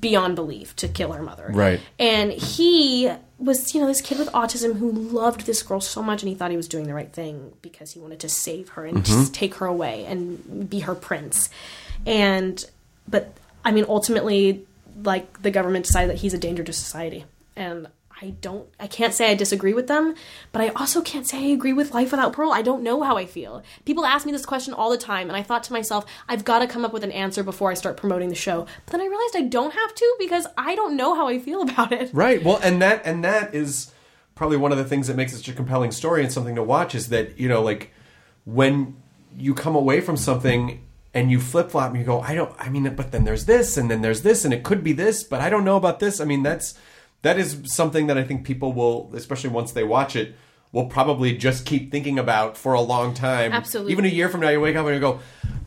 beyond belief to kill her mother Right. and he was you know this kid with autism who loved this girl so much and he thought he was doing the right thing because he wanted to save her and Mm-hmm. just take her away and be her prince and but i mean ultimately like the government decided that he's a danger to society and I don't I can't say I disagree with them, but I also can't say I agree with life without Pearl. I don't know how I feel. People ask me this question all the time and I thought to myself, I've got to come up with an answer before I start promoting the show. But then I realized I don't have to because I don't know how I feel about it. Right. Well, and that and that is probably one of the things that makes it such a compelling story and something to watch is that you know like when you come away from something and you flip flop and you go, I don't. I mean, but then there's this and then there's this and it could be this, but I don't know about this. I mean, that's that is something that I think people will, especially once they watch it. Will probably just keep thinking about for a long time. Absolutely. Even a year from now, you wake up and you go,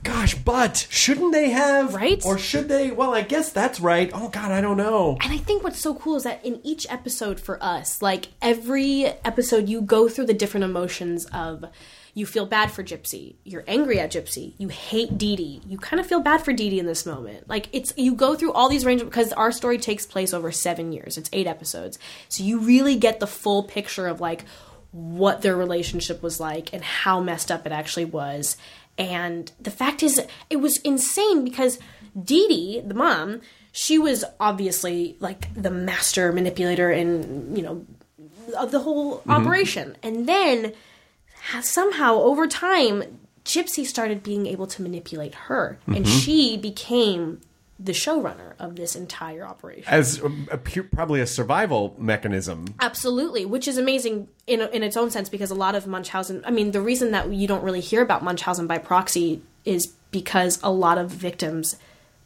"Gosh, but shouldn't they have? Right? Or should they? Well, I guess that's right. Oh God, I don't know. And I think what's so cool is that in each episode for us, like every episode, you go through the different emotions of you feel bad for Gypsy, you're angry at Gypsy, you hate Dee Dee, you kind of feel bad for Dee Dee in this moment. Like it's you go through all these range because our story takes place over seven years. It's eight episodes, so you really get the full picture of like what their relationship was like and how messed up it actually was. And the fact is, it was insane because Dee Dee, the mom, she was obviously like the master manipulator and, you know, of the whole mm-hmm. operation. And then somehow over time, Gypsy started being able to manipulate her. And mm-hmm. she became the showrunner of this entire operation. as a, a pu- probably a survival mechanism. Absolutely, which is amazing in in its own sense because a lot of Munchausen. I mean, the reason that you don't really hear about Munchausen by proxy is because a lot of victims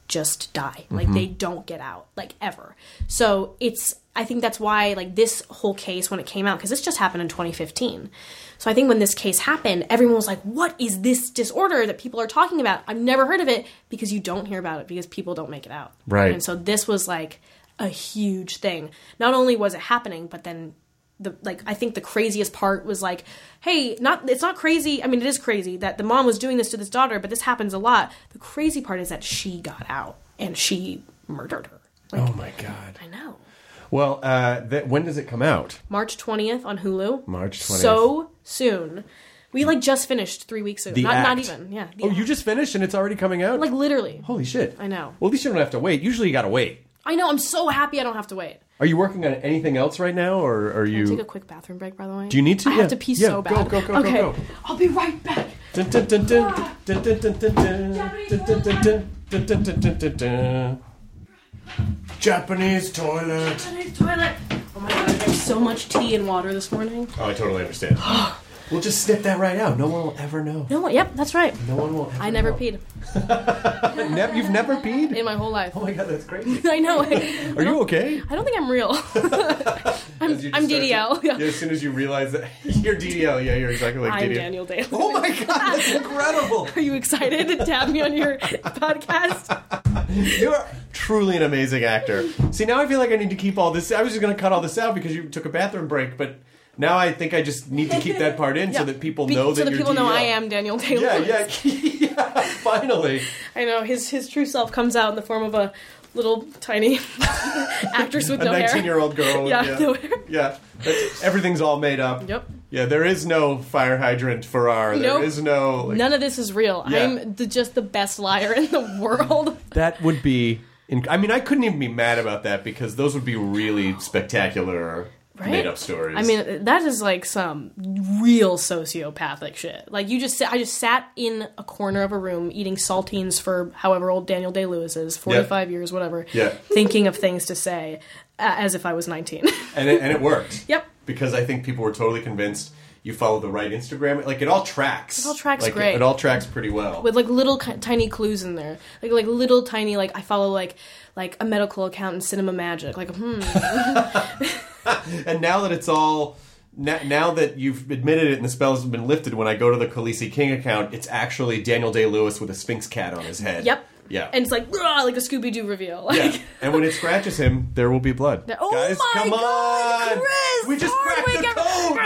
just die. Like mm-hmm. they don't get out, like ever. So it's. I think that's why, like this whole case when it came out, because this just happened in 2015. So I think when this case happened, everyone was like, "What is this disorder that people are talking about? I've never heard of it." Because you don't hear about it because people don't make it out. Right. And so this was like a huge thing. Not only was it happening, but then the like I think the craziest part was like, hey, not it's not crazy. I mean, it is crazy that the mom was doing this to this daughter, but this happens a lot. The crazy part is that she got out and she murdered her. Like, Oh my god. I know. Well, uh, that, when does it come out? March twentieth on Hulu. March 20th. So soon. We like just finished three weeks ago. The not not even. Yeah. Oh, you just finished and it's already coming out. like literally. holy shit! I know. Well, at least you don't have to wait. Usually, you got to wait. I know. I'm so happy I don't have to wait. Are you working on anything else right now, or are you? take a quick bathroom break, by the way. Do you need to? I yeah. have to pee yeah. so bad. Go, go, go, okay. go, go. I'll be right back. Japanese toilet. Japanese toilet. Oh my god, I drank so much tea and water this morning. Oh, I totally understand we'll just snip that right out. No one will ever know. No one, yep, that's right. No one will. Ever I never know. peed Nev- you've never peed? in my whole life. Oh my god, that's crazy. I know. Are you okay? I don't think I'm real. I'm, As you just I'm start to- DDL. Yeah. Yeah, as soon as you realize that you're DDL, yeah, you're exactly like I'm DDL. Daniel Day. Oh my god, that's incredible! Are you excited to have me on your podcast? You're truly an amazing actor. See, now I feel like I need to keep all this. I was just going to cut all this out because you took a bathroom break, but now I think I just need to keep that part in so that people Be- know so that that people know I am Daniel Taylor. Yeah, yeah, yeah. Finally, I know his his true self comes out in the form of a little tiny actress with a no hair. 19 year old girl. Yeah, yeah. no hair. Yeah. Everything's all made up. Yep. Yeah, there is no fire hydrant Farrar. There Nope. is no. like- None of this is real. Yeah. I'm the, just the best liar in the world. That would be. inc- I mean, I couldn't even be mad about that because those would be really spectacular Right? made up stories. I mean, that is like some real sociopathic shit. Like you just, I just sat in a corner of a room eating saltines for however old Daniel Day Lewis is, forty-five years, whatever. Yeah. Thinking of things to say, uh, as if I was nineteen. and it, and it worked. Yep. Because I think people were totally convinced you follow the right Instagram. Like it all tracks. It all tracks like, great. It, all tracks pretty well. with like little tiny clues in there, like like little tiny like I follow like like a medical account in Cinema Magic, like hmm. and now that it's all. Now, now that you've admitted it and the spells have been lifted, when I go to the Khaleesi King account, it's actually Daniel Day Lewis with a Sphynx cat on his head. Yep. Yeah. And it's like like a Scooby Doo reveal. Like, yeah. And when it scratches him, there will be blood. Oh Guys, my come God, on! Chris! we just cracked the code!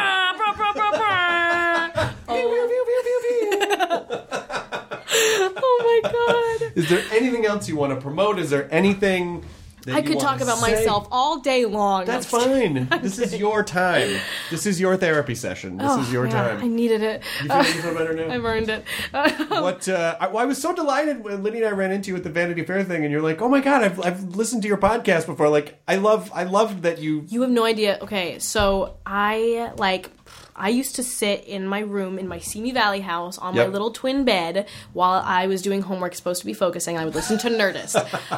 Oh my god! Is there anything else you want to promote? Is there anything that I could talk about say? myself all day long. That's I'm fine. This is your time. This is your therapy session. This Oh, is your yeah, I needed it. You feel, you feel better now? I've earned it. what uh, I, well, I was so delighted when Liddy and I ran into you at the Vanity Fair thing, and you're like, "Oh my god, I've, I've listened to your podcast before." Like, I love, I loved that you. You have no idea. Okay, so I like I used to sit in my room in my Simi Valley house on my little twin bed while I was doing homework supposed to be focusing. I would listen to Nerdist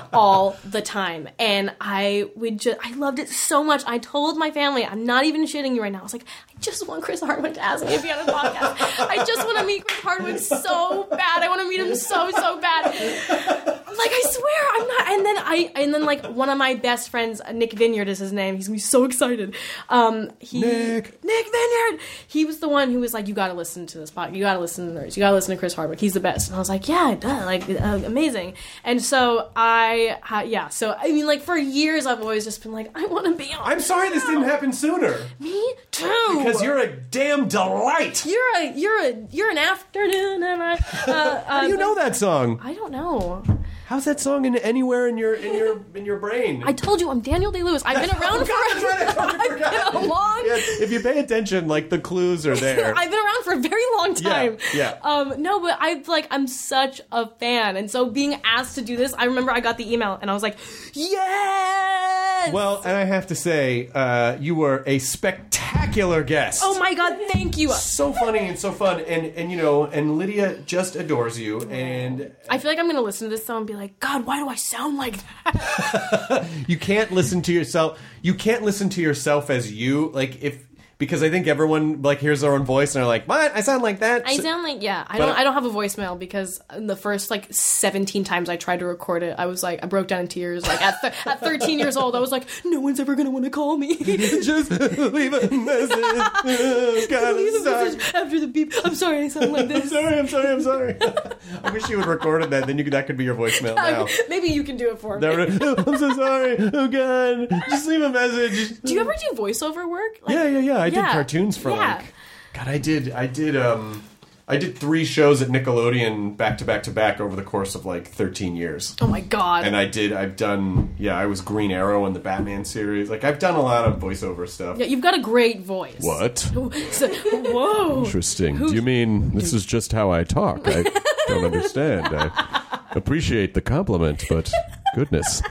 all the time. And I would just I loved it so much. I told my family, I'm not even shitting you right now. I was like, I just want Chris Hardwick to ask me if he had a podcast. I just want to meet Chris Hardwick so bad. I want to meet him so, so bad. Like, I swear, I'm not. And then I, and then like one of my best friends, Nick Vineyard is his name. He's gonna be so excited. Um, he, Nick. Nick Vineyard. He was the one who was like, you got to listen to this podcast. You got to listen to Nerdist. You got to listen to Chris Hardwick. He's the best. And I was like, yeah, duh, like uh, amazing. And so I, uh, yeah. So I mean, like for years, I've always just been like, I want to be on. I'm sorry this didn't happen sooner Me too. because you're a damn delight. you're a you're a you're an afternoon and I. Uh, How do you know that song? I don't know. How's that song in anywhere in your in your in your brain? I told you I'm Daniel Day Lewis. I've been around for That's right, I've been a long. Yeah, if you pay attention, like the clues are there. I've been around for a very long time. yeah. Um, no, but I like I'm such a fan, and so being asked to do this, I remember I got the email and I was like, yes. Well, and I have to say, uh, you were a spectacular guest. oh my god, thank you. so funny and so fun, and and you know, and Lydia just adores you, and I feel like I'm gonna listen to this song and be like, God, why do I sound like that? you can't listen to yourself. You can't listen to yourself as you like if because I think everyone like hears their own voice and they're like, "What? I sound like that." I sound like yeah. I But- don't. I don't have a voicemail because in the first like 17 times I tried to record it, I was like, I broke down in tears. Like at th- at 13 years old, I was like, no one's ever gonna want to call me. just leave a message. Oh, God, Leave a message after the beep. I'm sorry, I sound like I'm this. sorry. I'm sorry. I'm sorry. I wish you had recorded that. Then you could, that could be your voicemail now. Maybe you can do it for me. Oh, I'm so sorry. Oh God, just leave a message. Do you ever do voiceover work? Like, Yeah, yeah, yeah. I did Yeah. cartoons for Yeah. like. God, I did. I did. Um, I did three shows at Nickelodeon back to back to back over the course of like 13 years. Oh my god. And I did. I've done. Yeah, I was Green Arrow in the Batman series. Like I've done a lot of voiceover stuff. yeah, you've got a great voice. What? So- whoa. Interesting. Do you mean this is just how I talk? I don't understand. I appreciate the compliment, but goodness.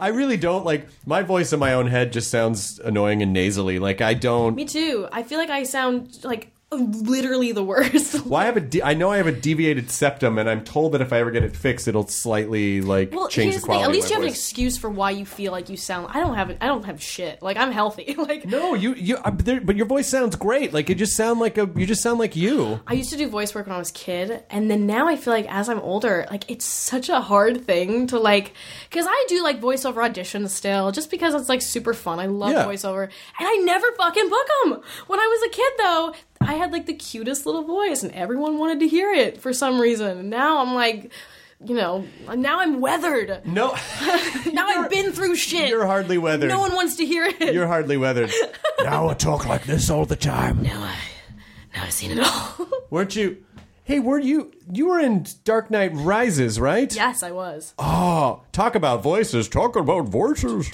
I really don't like my voice in my own head just sounds annoying and nasally. Like I don't Me too. I feel like I sound like literally the worst. well, I have a de- I know I have a deviated septum, and I'm told that if I ever get it fixed, it'll slightly like Well, change the the quality. At least you have an excuse for why you feel like you sound. I don't have. it. I don't have shit. Like I'm healthy. like No, you you, there, but your voice sounds great. Like you just sound like a you just sound like you. I used to do voice work when I was a kid, and then now I feel like as I'm older, like it's such a hard thing to like, because I do like voiceover auditions still, just because it's like super fun. I love Yeah. voiceover, and I never fucking book them. When I was a kid, though, I had like the cutest little voice, and everyone wanted to hear it for some reason. Now I'm like. You know, now I'm weathered. No, Now I've been through shit. you're hardly weathered. No one wants to hear it. You're hardly weathered. now I talk like this all the time. now I, now I've seen it all. Weren't you? Hey, were you you were in Dark Knight Rises, right? Yes, I was. Oh, talk about voices. Talk about voices.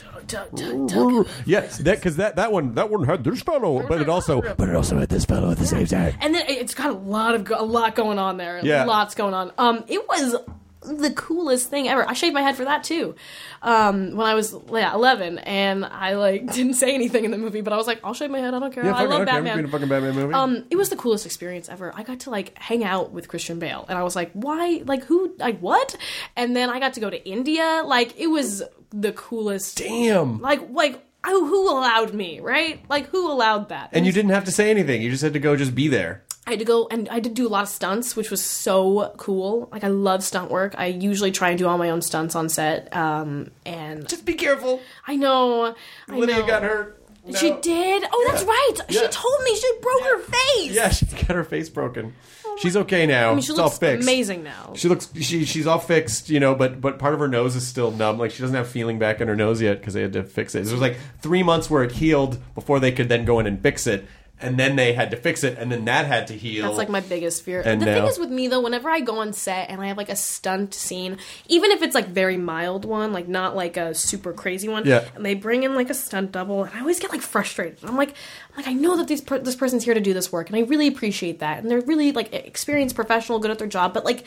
Yes, that because that that one that one had this fellow, but it also but it also had this fellow at the same time. and then it's got a lot of go- a lot going on there. Yeah. lots going on. Um, it was the coolest thing ever. I shaved my head for that too. Um, when I was yeah, eleven, and I like didn't say anything in the movie, but I was like, I'll shave my head. I don't care. Yeah, I love okay, Batman. fucking Batman movie. Um, it was the coolest experience ever. I got to like hang out with Christian Bale, and I was like, why? Like who? Like what? And then I got to go to India. Like it was the coolest. Damn. Like like. Who who allowed me, right? Like, who allowed that? And you didn't have to say anything. You just had to go, just be there. I had to go and I did do a lot of stunts, which was so cool. Like I love stunt work. I usually try and do all my own stunts on set. Um, and Just be careful. I know, I Lydia know. got hurt. She did. Oh, that's right. She told me she broke her face. Yeah, she's got her face broken. She's okay now. I mean, she it's all looks fixed. amazing now. She looks she she's all fixed, you know, but but part of her nose is still numb. Like she doesn't have feeling back in her nose yet because they had to fix it. There was like three months where it healed before they could then go in and fix it, and then they had to fix it, and then that had to heal. That's like my biggest fear. And the thing is with me though, whenever I go on set and I have like a stunt scene, even if it's like very mild one, like not like a super crazy one, Yeah. and they bring in like a stunt double, and I always get like frustrated. I'm like, I'm like I know that these per- this person's here to do this work, and I really appreciate that, and they're really like experienced professional, good at their job, but like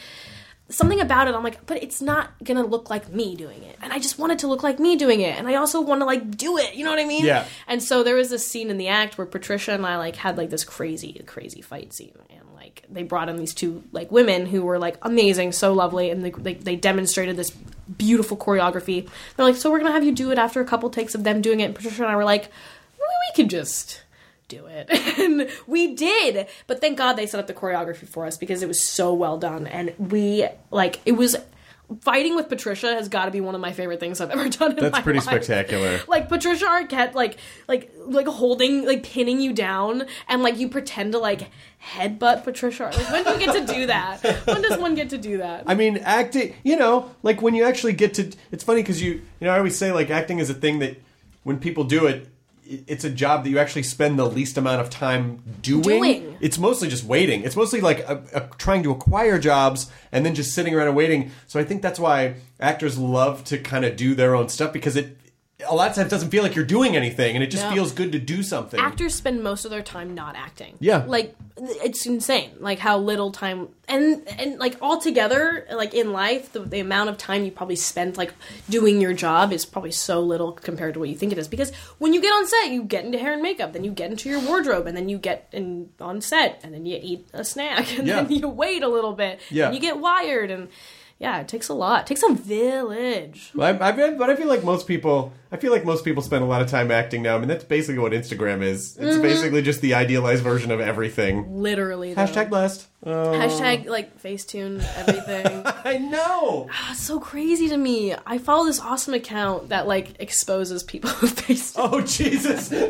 something about it i'm like but it's not gonna look like me doing it. And i just want it to look like me doing it. And i also want to like do it. You know what i mean? Yeah. and so there was this scene in the act where patricia and i like had like this crazy crazy fight scene. And like they brought in these two like women who were like amazing so lovely. And they, they, they demonstrated this beautiful choreography. They're like so we're gonna have you do it after a couple takes of them doing it. And patricia and i were like we, we could just do it. And we did. But thank God they set up the choreography for us because it was so well done. And we, like, it was. Fighting with Patricia has got to be one of my favorite things I've ever done in That's pretty life. spectacular. Like Patricia Arquette, like like like holding, like pinning you down, and like you pretend to like headbutt Patricia. Like when do you get to do that? When does one get to do that? I mean, acting. You know, like when you actually get to. It's funny because you, you know, I always say like acting is a thing that when people do it- it's a job that you actually spend the least amount of time doing. Doing. It's mostly just waiting. It's mostly like a, a, trying to acquire jobs and then just sitting around and waiting. So I think that's why actors love to kind of do their own stuff because it a lot of times doesn't feel like you're doing anything and it just No. feels good to do something. actors spend most of their time not acting. Yeah. Like it's insane. Like how little time and and like altogether, like in life, the, the amount of time you probably spend like doing your job is probably so little compared to what you think it is. Because when you get on set, you get into hair and makeup, then you get into your wardrobe, and then you get in on set, and then you eat a snack, and Yeah. then you wait a little bit, Yeah. and you get wired, and yeah, it takes a lot. It takes a village. I, I, but I feel like most people, I feel like most people spend a lot of time acting now. I mean, that's basically what Instagram is. It's Mm-hmm. basically just the idealized version of everything. Literally. Though. Hashtag blessed. Oh, Hashtag like Facetune everything. I know. That's so crazy to me. I follow this awesome account that like exposes people who face. Oh Jesus. oh,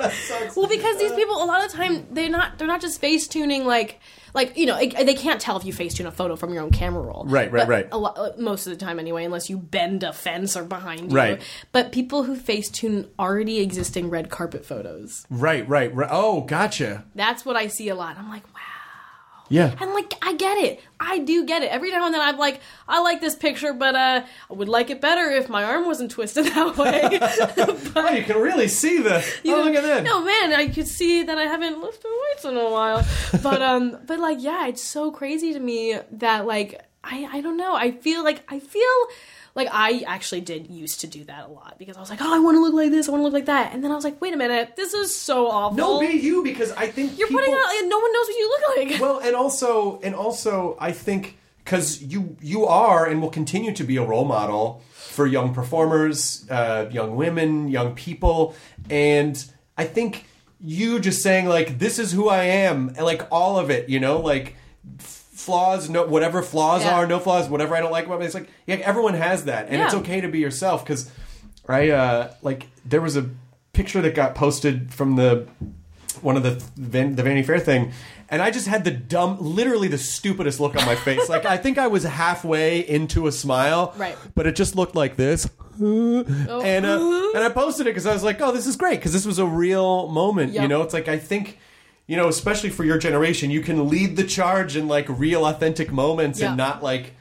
that sucks. Well, because these people, a lot of the time, they're not they're not just face tuning like like you know they can't tell if you face tune a photo from your own camera roll. Right, right, But right. A lot, most of the time, anyway, unless you bend a fence or behind you. Right. But people who face tune already existing red carpet photos. Right, right, right. Oh, gotcha. That's what I see a lot. I'm like, wow. Yeah. And like I get it. I do get it. Every now and then I'm like, I like this picture, but uh I would like it better if my arm wasn't twisted that way. Oh, you can really see the. oh, look at that. No man, I could see that I haven't lifted weights in a while. But um but like yeah, it's so crazy to me that like I I don't know. I feel like I feel like I actually did used to do that a lot because I was like, oh, I want to look like this, I want to look like that, and then I was like, wait a minute, this is so awful. No, be you because I think You're people, putting out, like, no one knows what you look like. Well, and also, and also, I think because you you are and will continue to be a role model for young performers, uh, young women, young people, and I think you just saying like this is who I am, and like all of it, you know, like flaws, no whatever flaws Yeah. are, no flaws, whatever I don't like about me. It's like yeah, everyone has that, and it's okay to be yourself. Because I uh, like there was a picture that got posted from the one of the Van, the Vanity Fair thing, and I just had the dumb, literally the stupidest look on my face. like I think I was halfway into a smile, Right. But it just looked like this. And uh, and I posted it because I was like, oh, this is great because this was a real moment. You know, it's like I think. You know, especially for your generation, you can lead the charge in like real, authentic moments Yeah. and not like.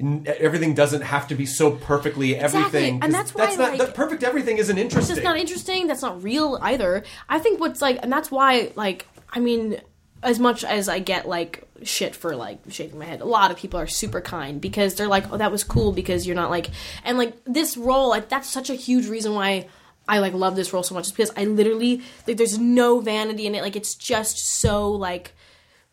Everything doesn't have to be so perfectly everything. And that's why, not like- that perfect. Everything isn't It's interesting. just not interesting. That's not real either. I think what's like, and that's why, like, I mean, as much as I get like shit for like shaking my head, a lot of people are super kind because they're like, oh, that was cool because you're not like, and like this role, like that's such a huge reason why. I like love this role so much is because I literally like there's no vanity in it like it's just so like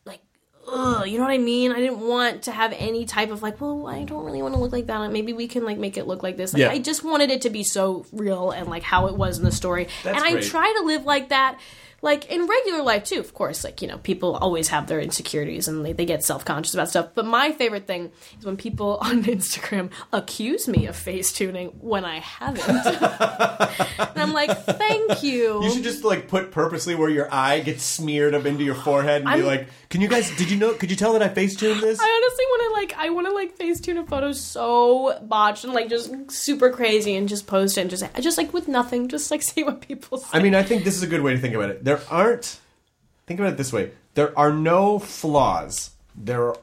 like ugh, you know what I mean? I didn't want to have any type of like, well, I don't really want to look like that. Maybe we can like make it look like this. Like, Yeah. I just wanted it to be so real and like how it was in the story. That's and I try to live like that. Like in regular life too, of course. Like you know, people always have their insecurities and they, they get self conscious about stuff. But my favorite thing is when people on Instagram accuse me of face tuning when I haven't, and I'm like, thank you. You should just like put purposely where your eye gets smeared up into your forehead and be I'm- like, "Can you guys? Did you know? Could you tell that I face tuned this?" I honestly want to like I want to like face tune a photo so botched and like just super crazy and just post it and just just like with nothing, just like see what people say. I mean, I think this is a good way to think about it. There aren't. Think about it this way: there are no flaws. There are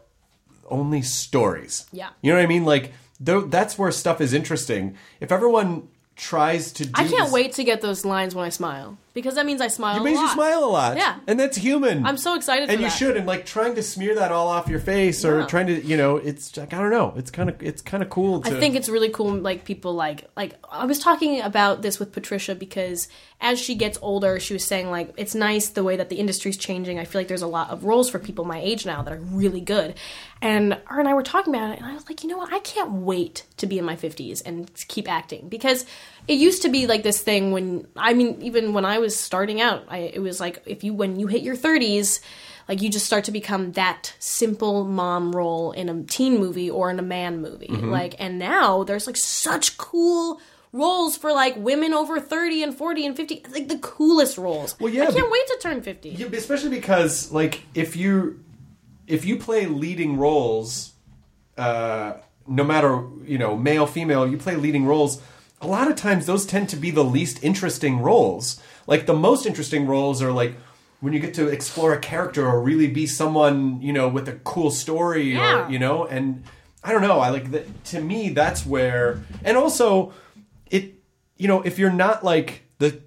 only stories. Yeah. You know what I mean? Like, though, that's where stuff is interesting. If everyone tries to, do I can't this- wait to get those lines when I smile because that means I smile. It a makes you smile a lot. Yeah. and that's human. I'm so excited and you that. should. And like trying to smear that all off your face, or Yeah. trying to, you know, it's like I don't know. It's kind of it's kind of cool. To, I think it's really cool. Like people like like I was talking about this with Patricia because as she gets older, she was saying like it's nice the way that the industry's changing. I feel like there's a lot of roles for people my age now that are really good. And her and I were talking about it, and I was like, you know what? I can't wait to be in my 50s and keep acting because it used to be like this thing when I mean even when I was starting out, I, it was like if you when you hit your 30s like you just start to become that simple mom role in a teen movie or in a man movie Mm-hmm. like and now there's like such cool roles for like women over 30 and 40 and 50 like the coolest roles Well, yeah, i can't but- wait to turn 50 Yeah, especially because like if you if you play leading roles, uh, no matter you know male female, you play leading roles. A lot of times, those tend to be the least interesting roles. Like the most interesting roles are like when you get to explore a character or really be someone you know with a cool story Yeah. or you know and I don't know. I like that. To me, that's where and also it you know if you're not like the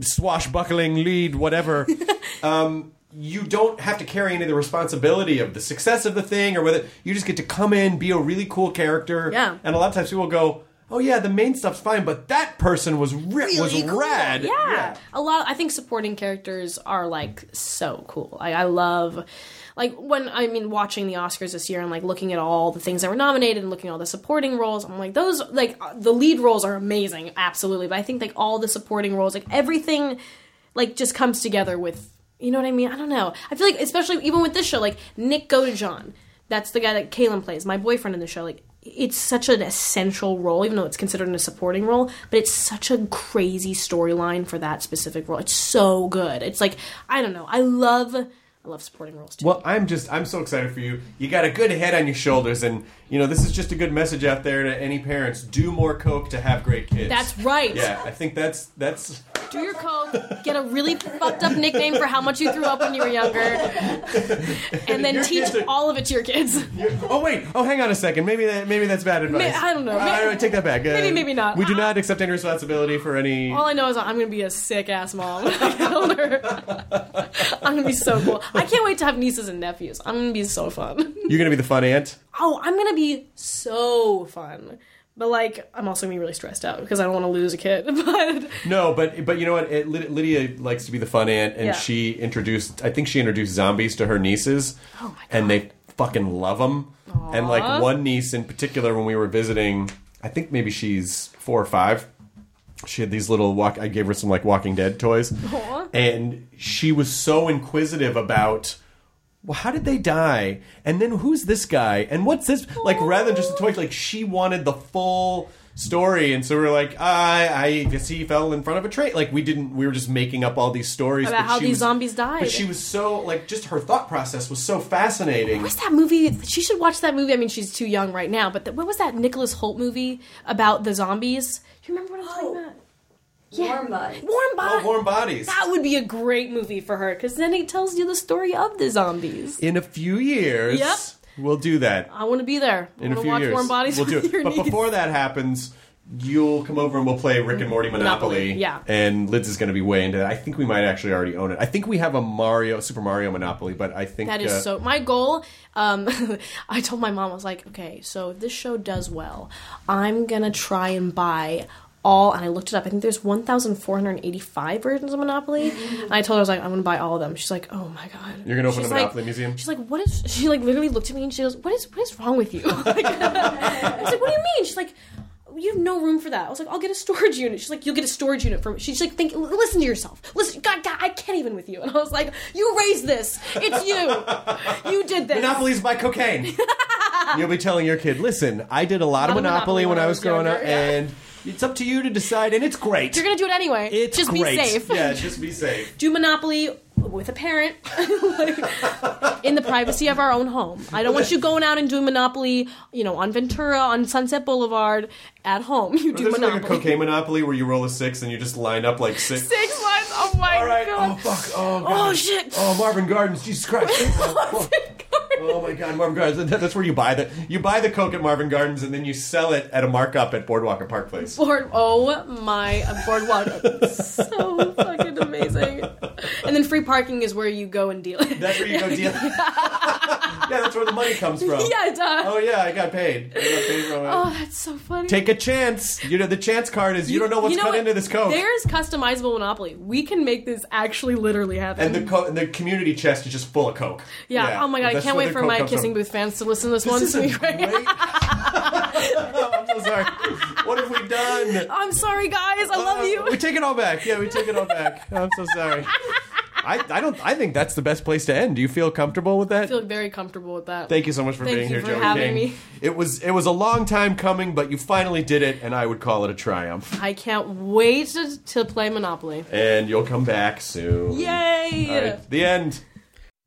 swashbuckling lead whatever um, you don't have to carry any of the responsibility of the success of the thing or whether you just get to come in be a really cool character Yeah. and a lot of times people go oh yeah the main stuff's fine but that person was ri- was Really cool. rad Yeah. A lot I think supporting characters are like so cool. I, I love like when I mean watching the Oscars this year and like looking at all the things that were nominated and looking at all the supporting roles, I'm like those like uh, the lead roles are amazing, absolutely. But I think like all the supporting roles, like everything like just comes together with you know what I mean? I don't know. I feel like especially even with this show, like Nick Godejohn, that's the guy that Calum plays, my boyfriend in the show, like it's such an essential role, even though it's considered a supporting role, but it's such a crazy storyline for that specific role. It's so good. It's like I don't know. I love I love supporting roles too. Well, I'm just I'm so excited for you. You got a good head on your shoulders, and you know this is just a good message out there to any parents: do more coke to have great kids. That's right. Yeah, I think that's that's. Do your coke, get a really fucked up nickname for how much you threw up when you were younger, and then Your teach are- all of it to your kids. Oh wait! Oh, hang on a second. Maybe that maybe that's bad advice. I don't know. Uh, I take that back. Uh, maybe, maybe not. We do not accept any responsibility for any. All I know is I'm gonna be a sick ass mom. when I get older. I'm gonna be so cool. I can't wait to have nieces and nephews. I'm gonna be so fun. You're gonna be the fun aunt. Oh, I'm gonna be so fun. But like, I'm also gonna be really stressed out because I don't want to lose a kid. But No, but but you know what? It, Lydia likes to be the fun aunt, and Yeah. she introduced. I think she introduced zombies to her nieces, Oh my and they fucking love them. And like one niece in particular, when we were visiting, I think maybe she's four or five. She had these little walk. I gave her some like Walking Dead toys, and she was so inquisitive about. Well, how did they die? And then who's this guy? And what's this? Like, rather than just a toy, like she wanted the full story, and so we are like, I, I guess he fell in front of a train. Like, we didn't. We were just making up all these stories About but how she these was- zombies died. But she was so like, just her thought process was so fascinating. what's that movie? She should watch that movie. I mean, she's too young right now. But the, what was that Nicholas Hoult movie about the zombies? You remember what I'm talking oh, about? Warm Bodies. Warm Bodies. Oh, Warm Bodies. That would be a great movie for her because then it tells you the story of the zombies. In a few years, Yep. we'll do that. I want to be there. I In a few watch years, Warm Bodies we'll do with it. your But niece. before that happens, you'll come over and we'll play Rick and Morty Monopoly. Monopoly, yeah. And Liz is going to be way into that. I think we might actually already own it. I think we have a Mario, Super Mario Monopoly, but I think That is uh, so. My goal. Um, I told my mom I was like, okay, so if this show does well, I'm gonna try and buy all. And I looked it up. I think there's 1,485 versions of Monopoly. Mm-hmm. And I told her I was like, I'm gonna buy all of them. She's like, oh my god. You're gonna open She's a like- Monopoly museum? She's like, what is? She like literally looked at me and she goes, what is? What is wrong with you? Like, I was like, what do you mean? She's like. You have no room for that. I was like, I'll get a storage unit. She's like, you'll get a storage unit for. She's like, think, listen to yourself. Listen, God, God, I can't even with you. And I was like, you raised this. It's you. You did this. Monopoly's my cocaine. You'll be telling your kid, listen, I did a lot, of lot of Monopoly, when I was growing up, yeah. and it's up to you to decide, and it's great. You're gonna do it anyway. it's just great. be safe. Yeah, just be safe. Do Monopoly with a parent Like, in the privacy of our own home. I don't want you going out and doing Monopoly, you know, on Ventura, on Sunset Boulevard, at home. You do There's like a cocaine Monopoly where you roll a six and you just line up like six. Six months. Oh my All right. god. Oh fuck. Oh god. Oh, shit. Oh Marvin Gardens. Jesus Christ. Oh, oh my God, Marvin Gardens. That- That's where you buy the you buy the coke at Marvin Gardens and then you sell it at a markup at Boardwalk and Park Place. Board, oh my boardwalk, so fucking amazing. And then free parking is where you go and deal it. That's where you go deal. yeah, that's where the money comes from. yeah, duh. Oh yeah, I got paid. I got paid from it. Oh, that's so funny. Take a chance. You know the chance card is you, don't know what's you cut what? into this coke. There's customizable Monopoly. We can make this actually literally happen. and the co- and the community chest is just full of coke. yeah. Oh my god, I can't wait for my kissing from. booth fans to listen to this, This one. is a It's great. I'm so sorry. What have we done? I'm sorry, guys. I love Uh, you. We take it all back. Yeah, we take it all back. I'm so sorry. I, I don't. I think that's the best place to end. Do you feel comfortable with that? I feel very comfortable with that. Thank you so much for Thank being you here, for Joey having King. me. It was it was a long time coming, but you finally did it, and I would call it a triumph. I can't wait to, to play Monopoly. And you'll come back soon. Yay! All right, the end.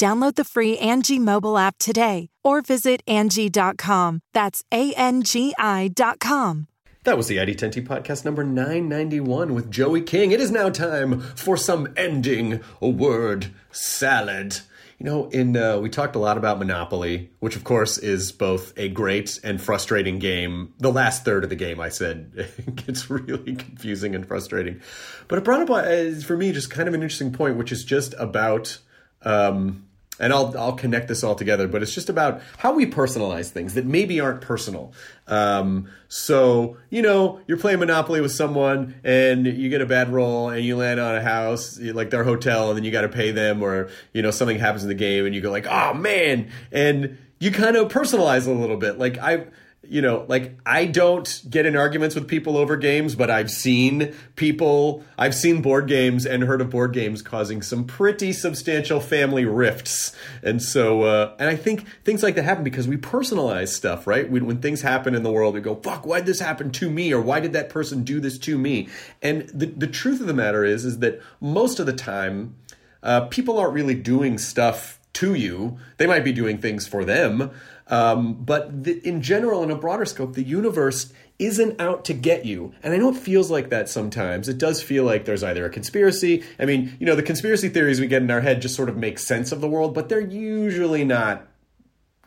Download the free Angie mobile app today or visit Angie.com. That's A N G I.com. That was the ID10T podcast number 991 with Joey King. It is now time for some ending word salad. You know, in uh, we talked a lot about Monopoly, which of course is both a great and frustrating game. The last third of the game, I said, gets really confusing and frustrating. But it brought up, uh, for me, just kind of an interesting point, which is just about um, and I'll I'll connect this all together, but it's just about how we personalize things that maybe aren't personal. Um, so you know, you're playing Monopoly with someone, and you get a bad roll, and you land on a house like their hotel, and then you got to pay them, or you know something happens in the game, and you go like, oh man, and you kind of personalize a little bit. Like I you know, like I don't get in arguments with people over games, but I've seen people, I've seen board games and heard of board games causing some pretty substantial family rifts. And so, uh, and I think things like that happen because we personalize stuff, right? When, when things happen in the world, we go, fuck, why did this happen to me? Or why did that person do this to me? And the, the truth of the matter is, is that most of the time, uh, people aren't really doing stuff to you. They might be doing things for them. Um, but the, in general, in a broader scope, the universe isn't out to get you. And I know it feels like that sometimes. It does feel like there's either a conspiracy. I mean, you know, the conspiracy theories we get in our head just sort of make sense of the world, but they're usually not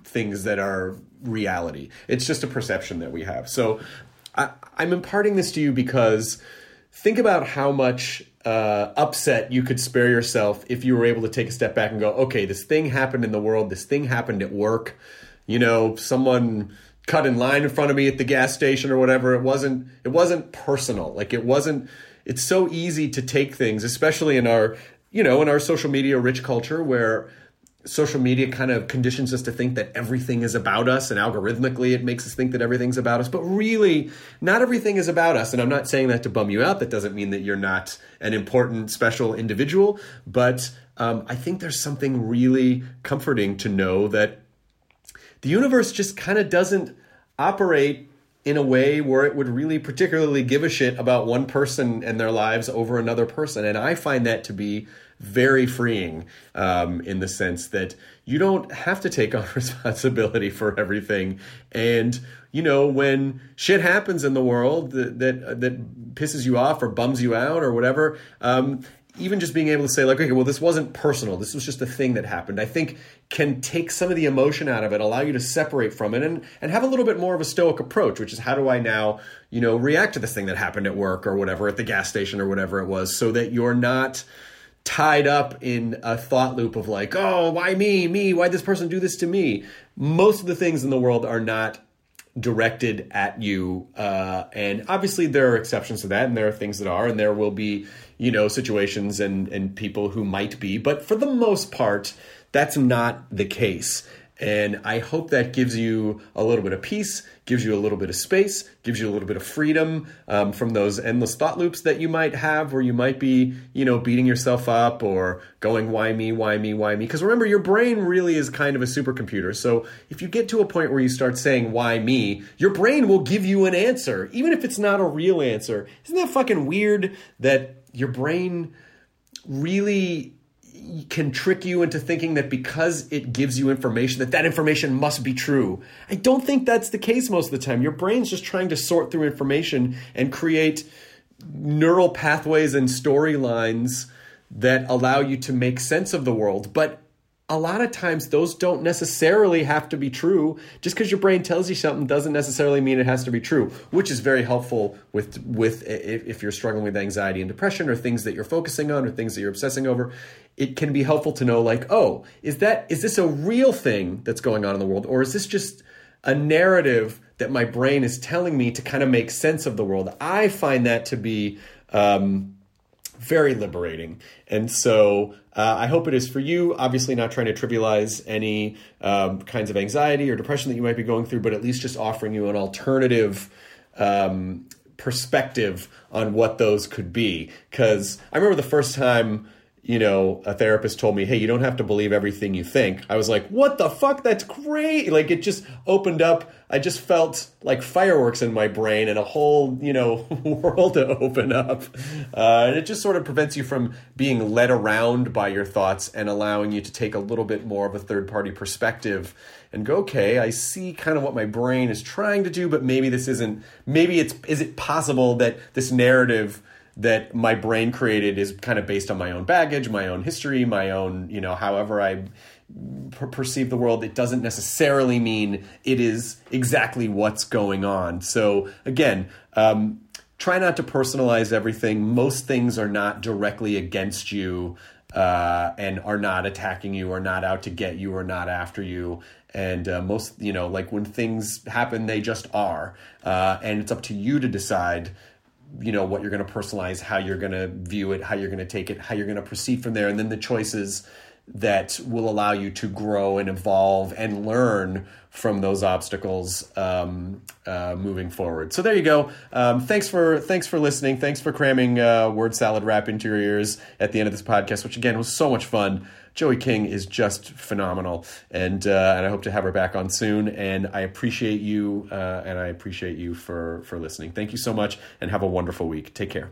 things that are reality. It's just a perception that we have. So I, I'm imparting this to you because think about how much uh, upset you could spare yourself if you were able to take a step back and go, okay, this thing happened in the world, this thing happened at work. You know, someone cut in line in front of me at the gas station or whatever. It wasn't. It wasn't personal. Like it wasn't. It's so easy to take things, especially in our, you know, in our social media rich culture where social media kind of conditions us to think that everything is about us and algorithmically it makes us think that everything's about us but really not everything is about us and i'm not saying that to bum you out that doesn't mean that you're not an important special individual but um, I think there's something really comforting to know that the universe just kind of doesn't operate in a way where it would really particularly give a shit about one person and their lives over another person. And I find that to be very freeing um, in the sense that you don't have to take on responsibility for everything. And, you know, when shit happens in the world that, that, that pisses you off or bums you out or whatever, um, even just being able to say like okay well this wasn't personal this was just a thing that happened i think can take some of the emotion out of it allow you to separate from it and and have a little bit more of a stoic approach which is how do i now you know react to this thing that happened at work or whatever at the gas station or whatever it was so that you're not tied up in a thought loop of like oh why me me why this person do this to me most of the things in the world are not directed at you. Uh, and obviously, there are exceptions to that, and there are things that are, and there will be, you know, situations and and people who might be. But for the most part, that's not the case. And I hope that gives you a little bit of peace, gives you a little bit of space, gives you a little bit of freedom um, from those endless thought loops that you might have where you might be, you know, beating yourself up or going, why me, why me, why me? Because remember, your brain really is kind of a supercomputer. So if you get to a point where you start saying, why me, your brain will give you an answer, even if it's not a real answer. Isn't that fucking weird that your brain really can trick you into thinking that because it gives you information that that information must be true. I don't think that's the case most of the time. Your brain's just trying to sort through information and create neural pathways and storylines that allow you to make sense of the world. But a lot of times those don't necessarily have to be true. Just because your brain tells you something doesn't necessarily mean it has to be true, which is very helpful with with if you're struggling with anxiety and depression or things that you're focusing on or things that you're obsessing over. It can be helpful to know like, oh, is that is this a real thing that's going on in the world or is this just a narrative that my brain is telling me to kind of make sense of the world? I find that to be um, very liberating. And so uh, I hope it is for you. Obviously, not trying to trivialize any um, kinds of anxiety or depression that you might be going through, but at least just offering you an alternative um, perspective on what those could be. Because I remember the first time you know, a therapist told me, hey, you don't have to believe everything you think. I was like, what the fuck? That's great. Like, it just opened up. I just felt like fireworks in my brain and a whole, you know, world to open up. Uh, and it just sort of prevents you from being led around by your thoughts and allowing you to take a little bit more of a third party perspective and go, okay, I see kind of what my brain is trying to do, but maybe this isn't, maybe it's, is it possible that this narrative that my brain created is kind of based on my own baggage, my own history, my own, you know, however I per- perceive the world. It doesn't necessarily mean it is exactly what's going on. So again, um, try not to personalize everything. Most things are not directly against you. Uh, and are not attacking you, or not out to get you, or not after you. And uh, most, you know, like when things happen, they just are. Uh, and it's up to you to decide you know what you're going to personalize how you're going to view it how you're going to take it how you're going to proceed from there and then the choices that will allow you to grow and evolve and learn from those obstacles um, uh, moving forward. So there you go. Um, thanks for thanks for listening. Thanks for cramming uh, word salad rap into your ears at the end of this podcast, which again was so much fun. Joey King is just phenomenal, and uh, and I hope to have her back on soon. And I appreciate you, uh, and I appreciate you for for listening. Thank you so much, and have a wonderful week. Take care.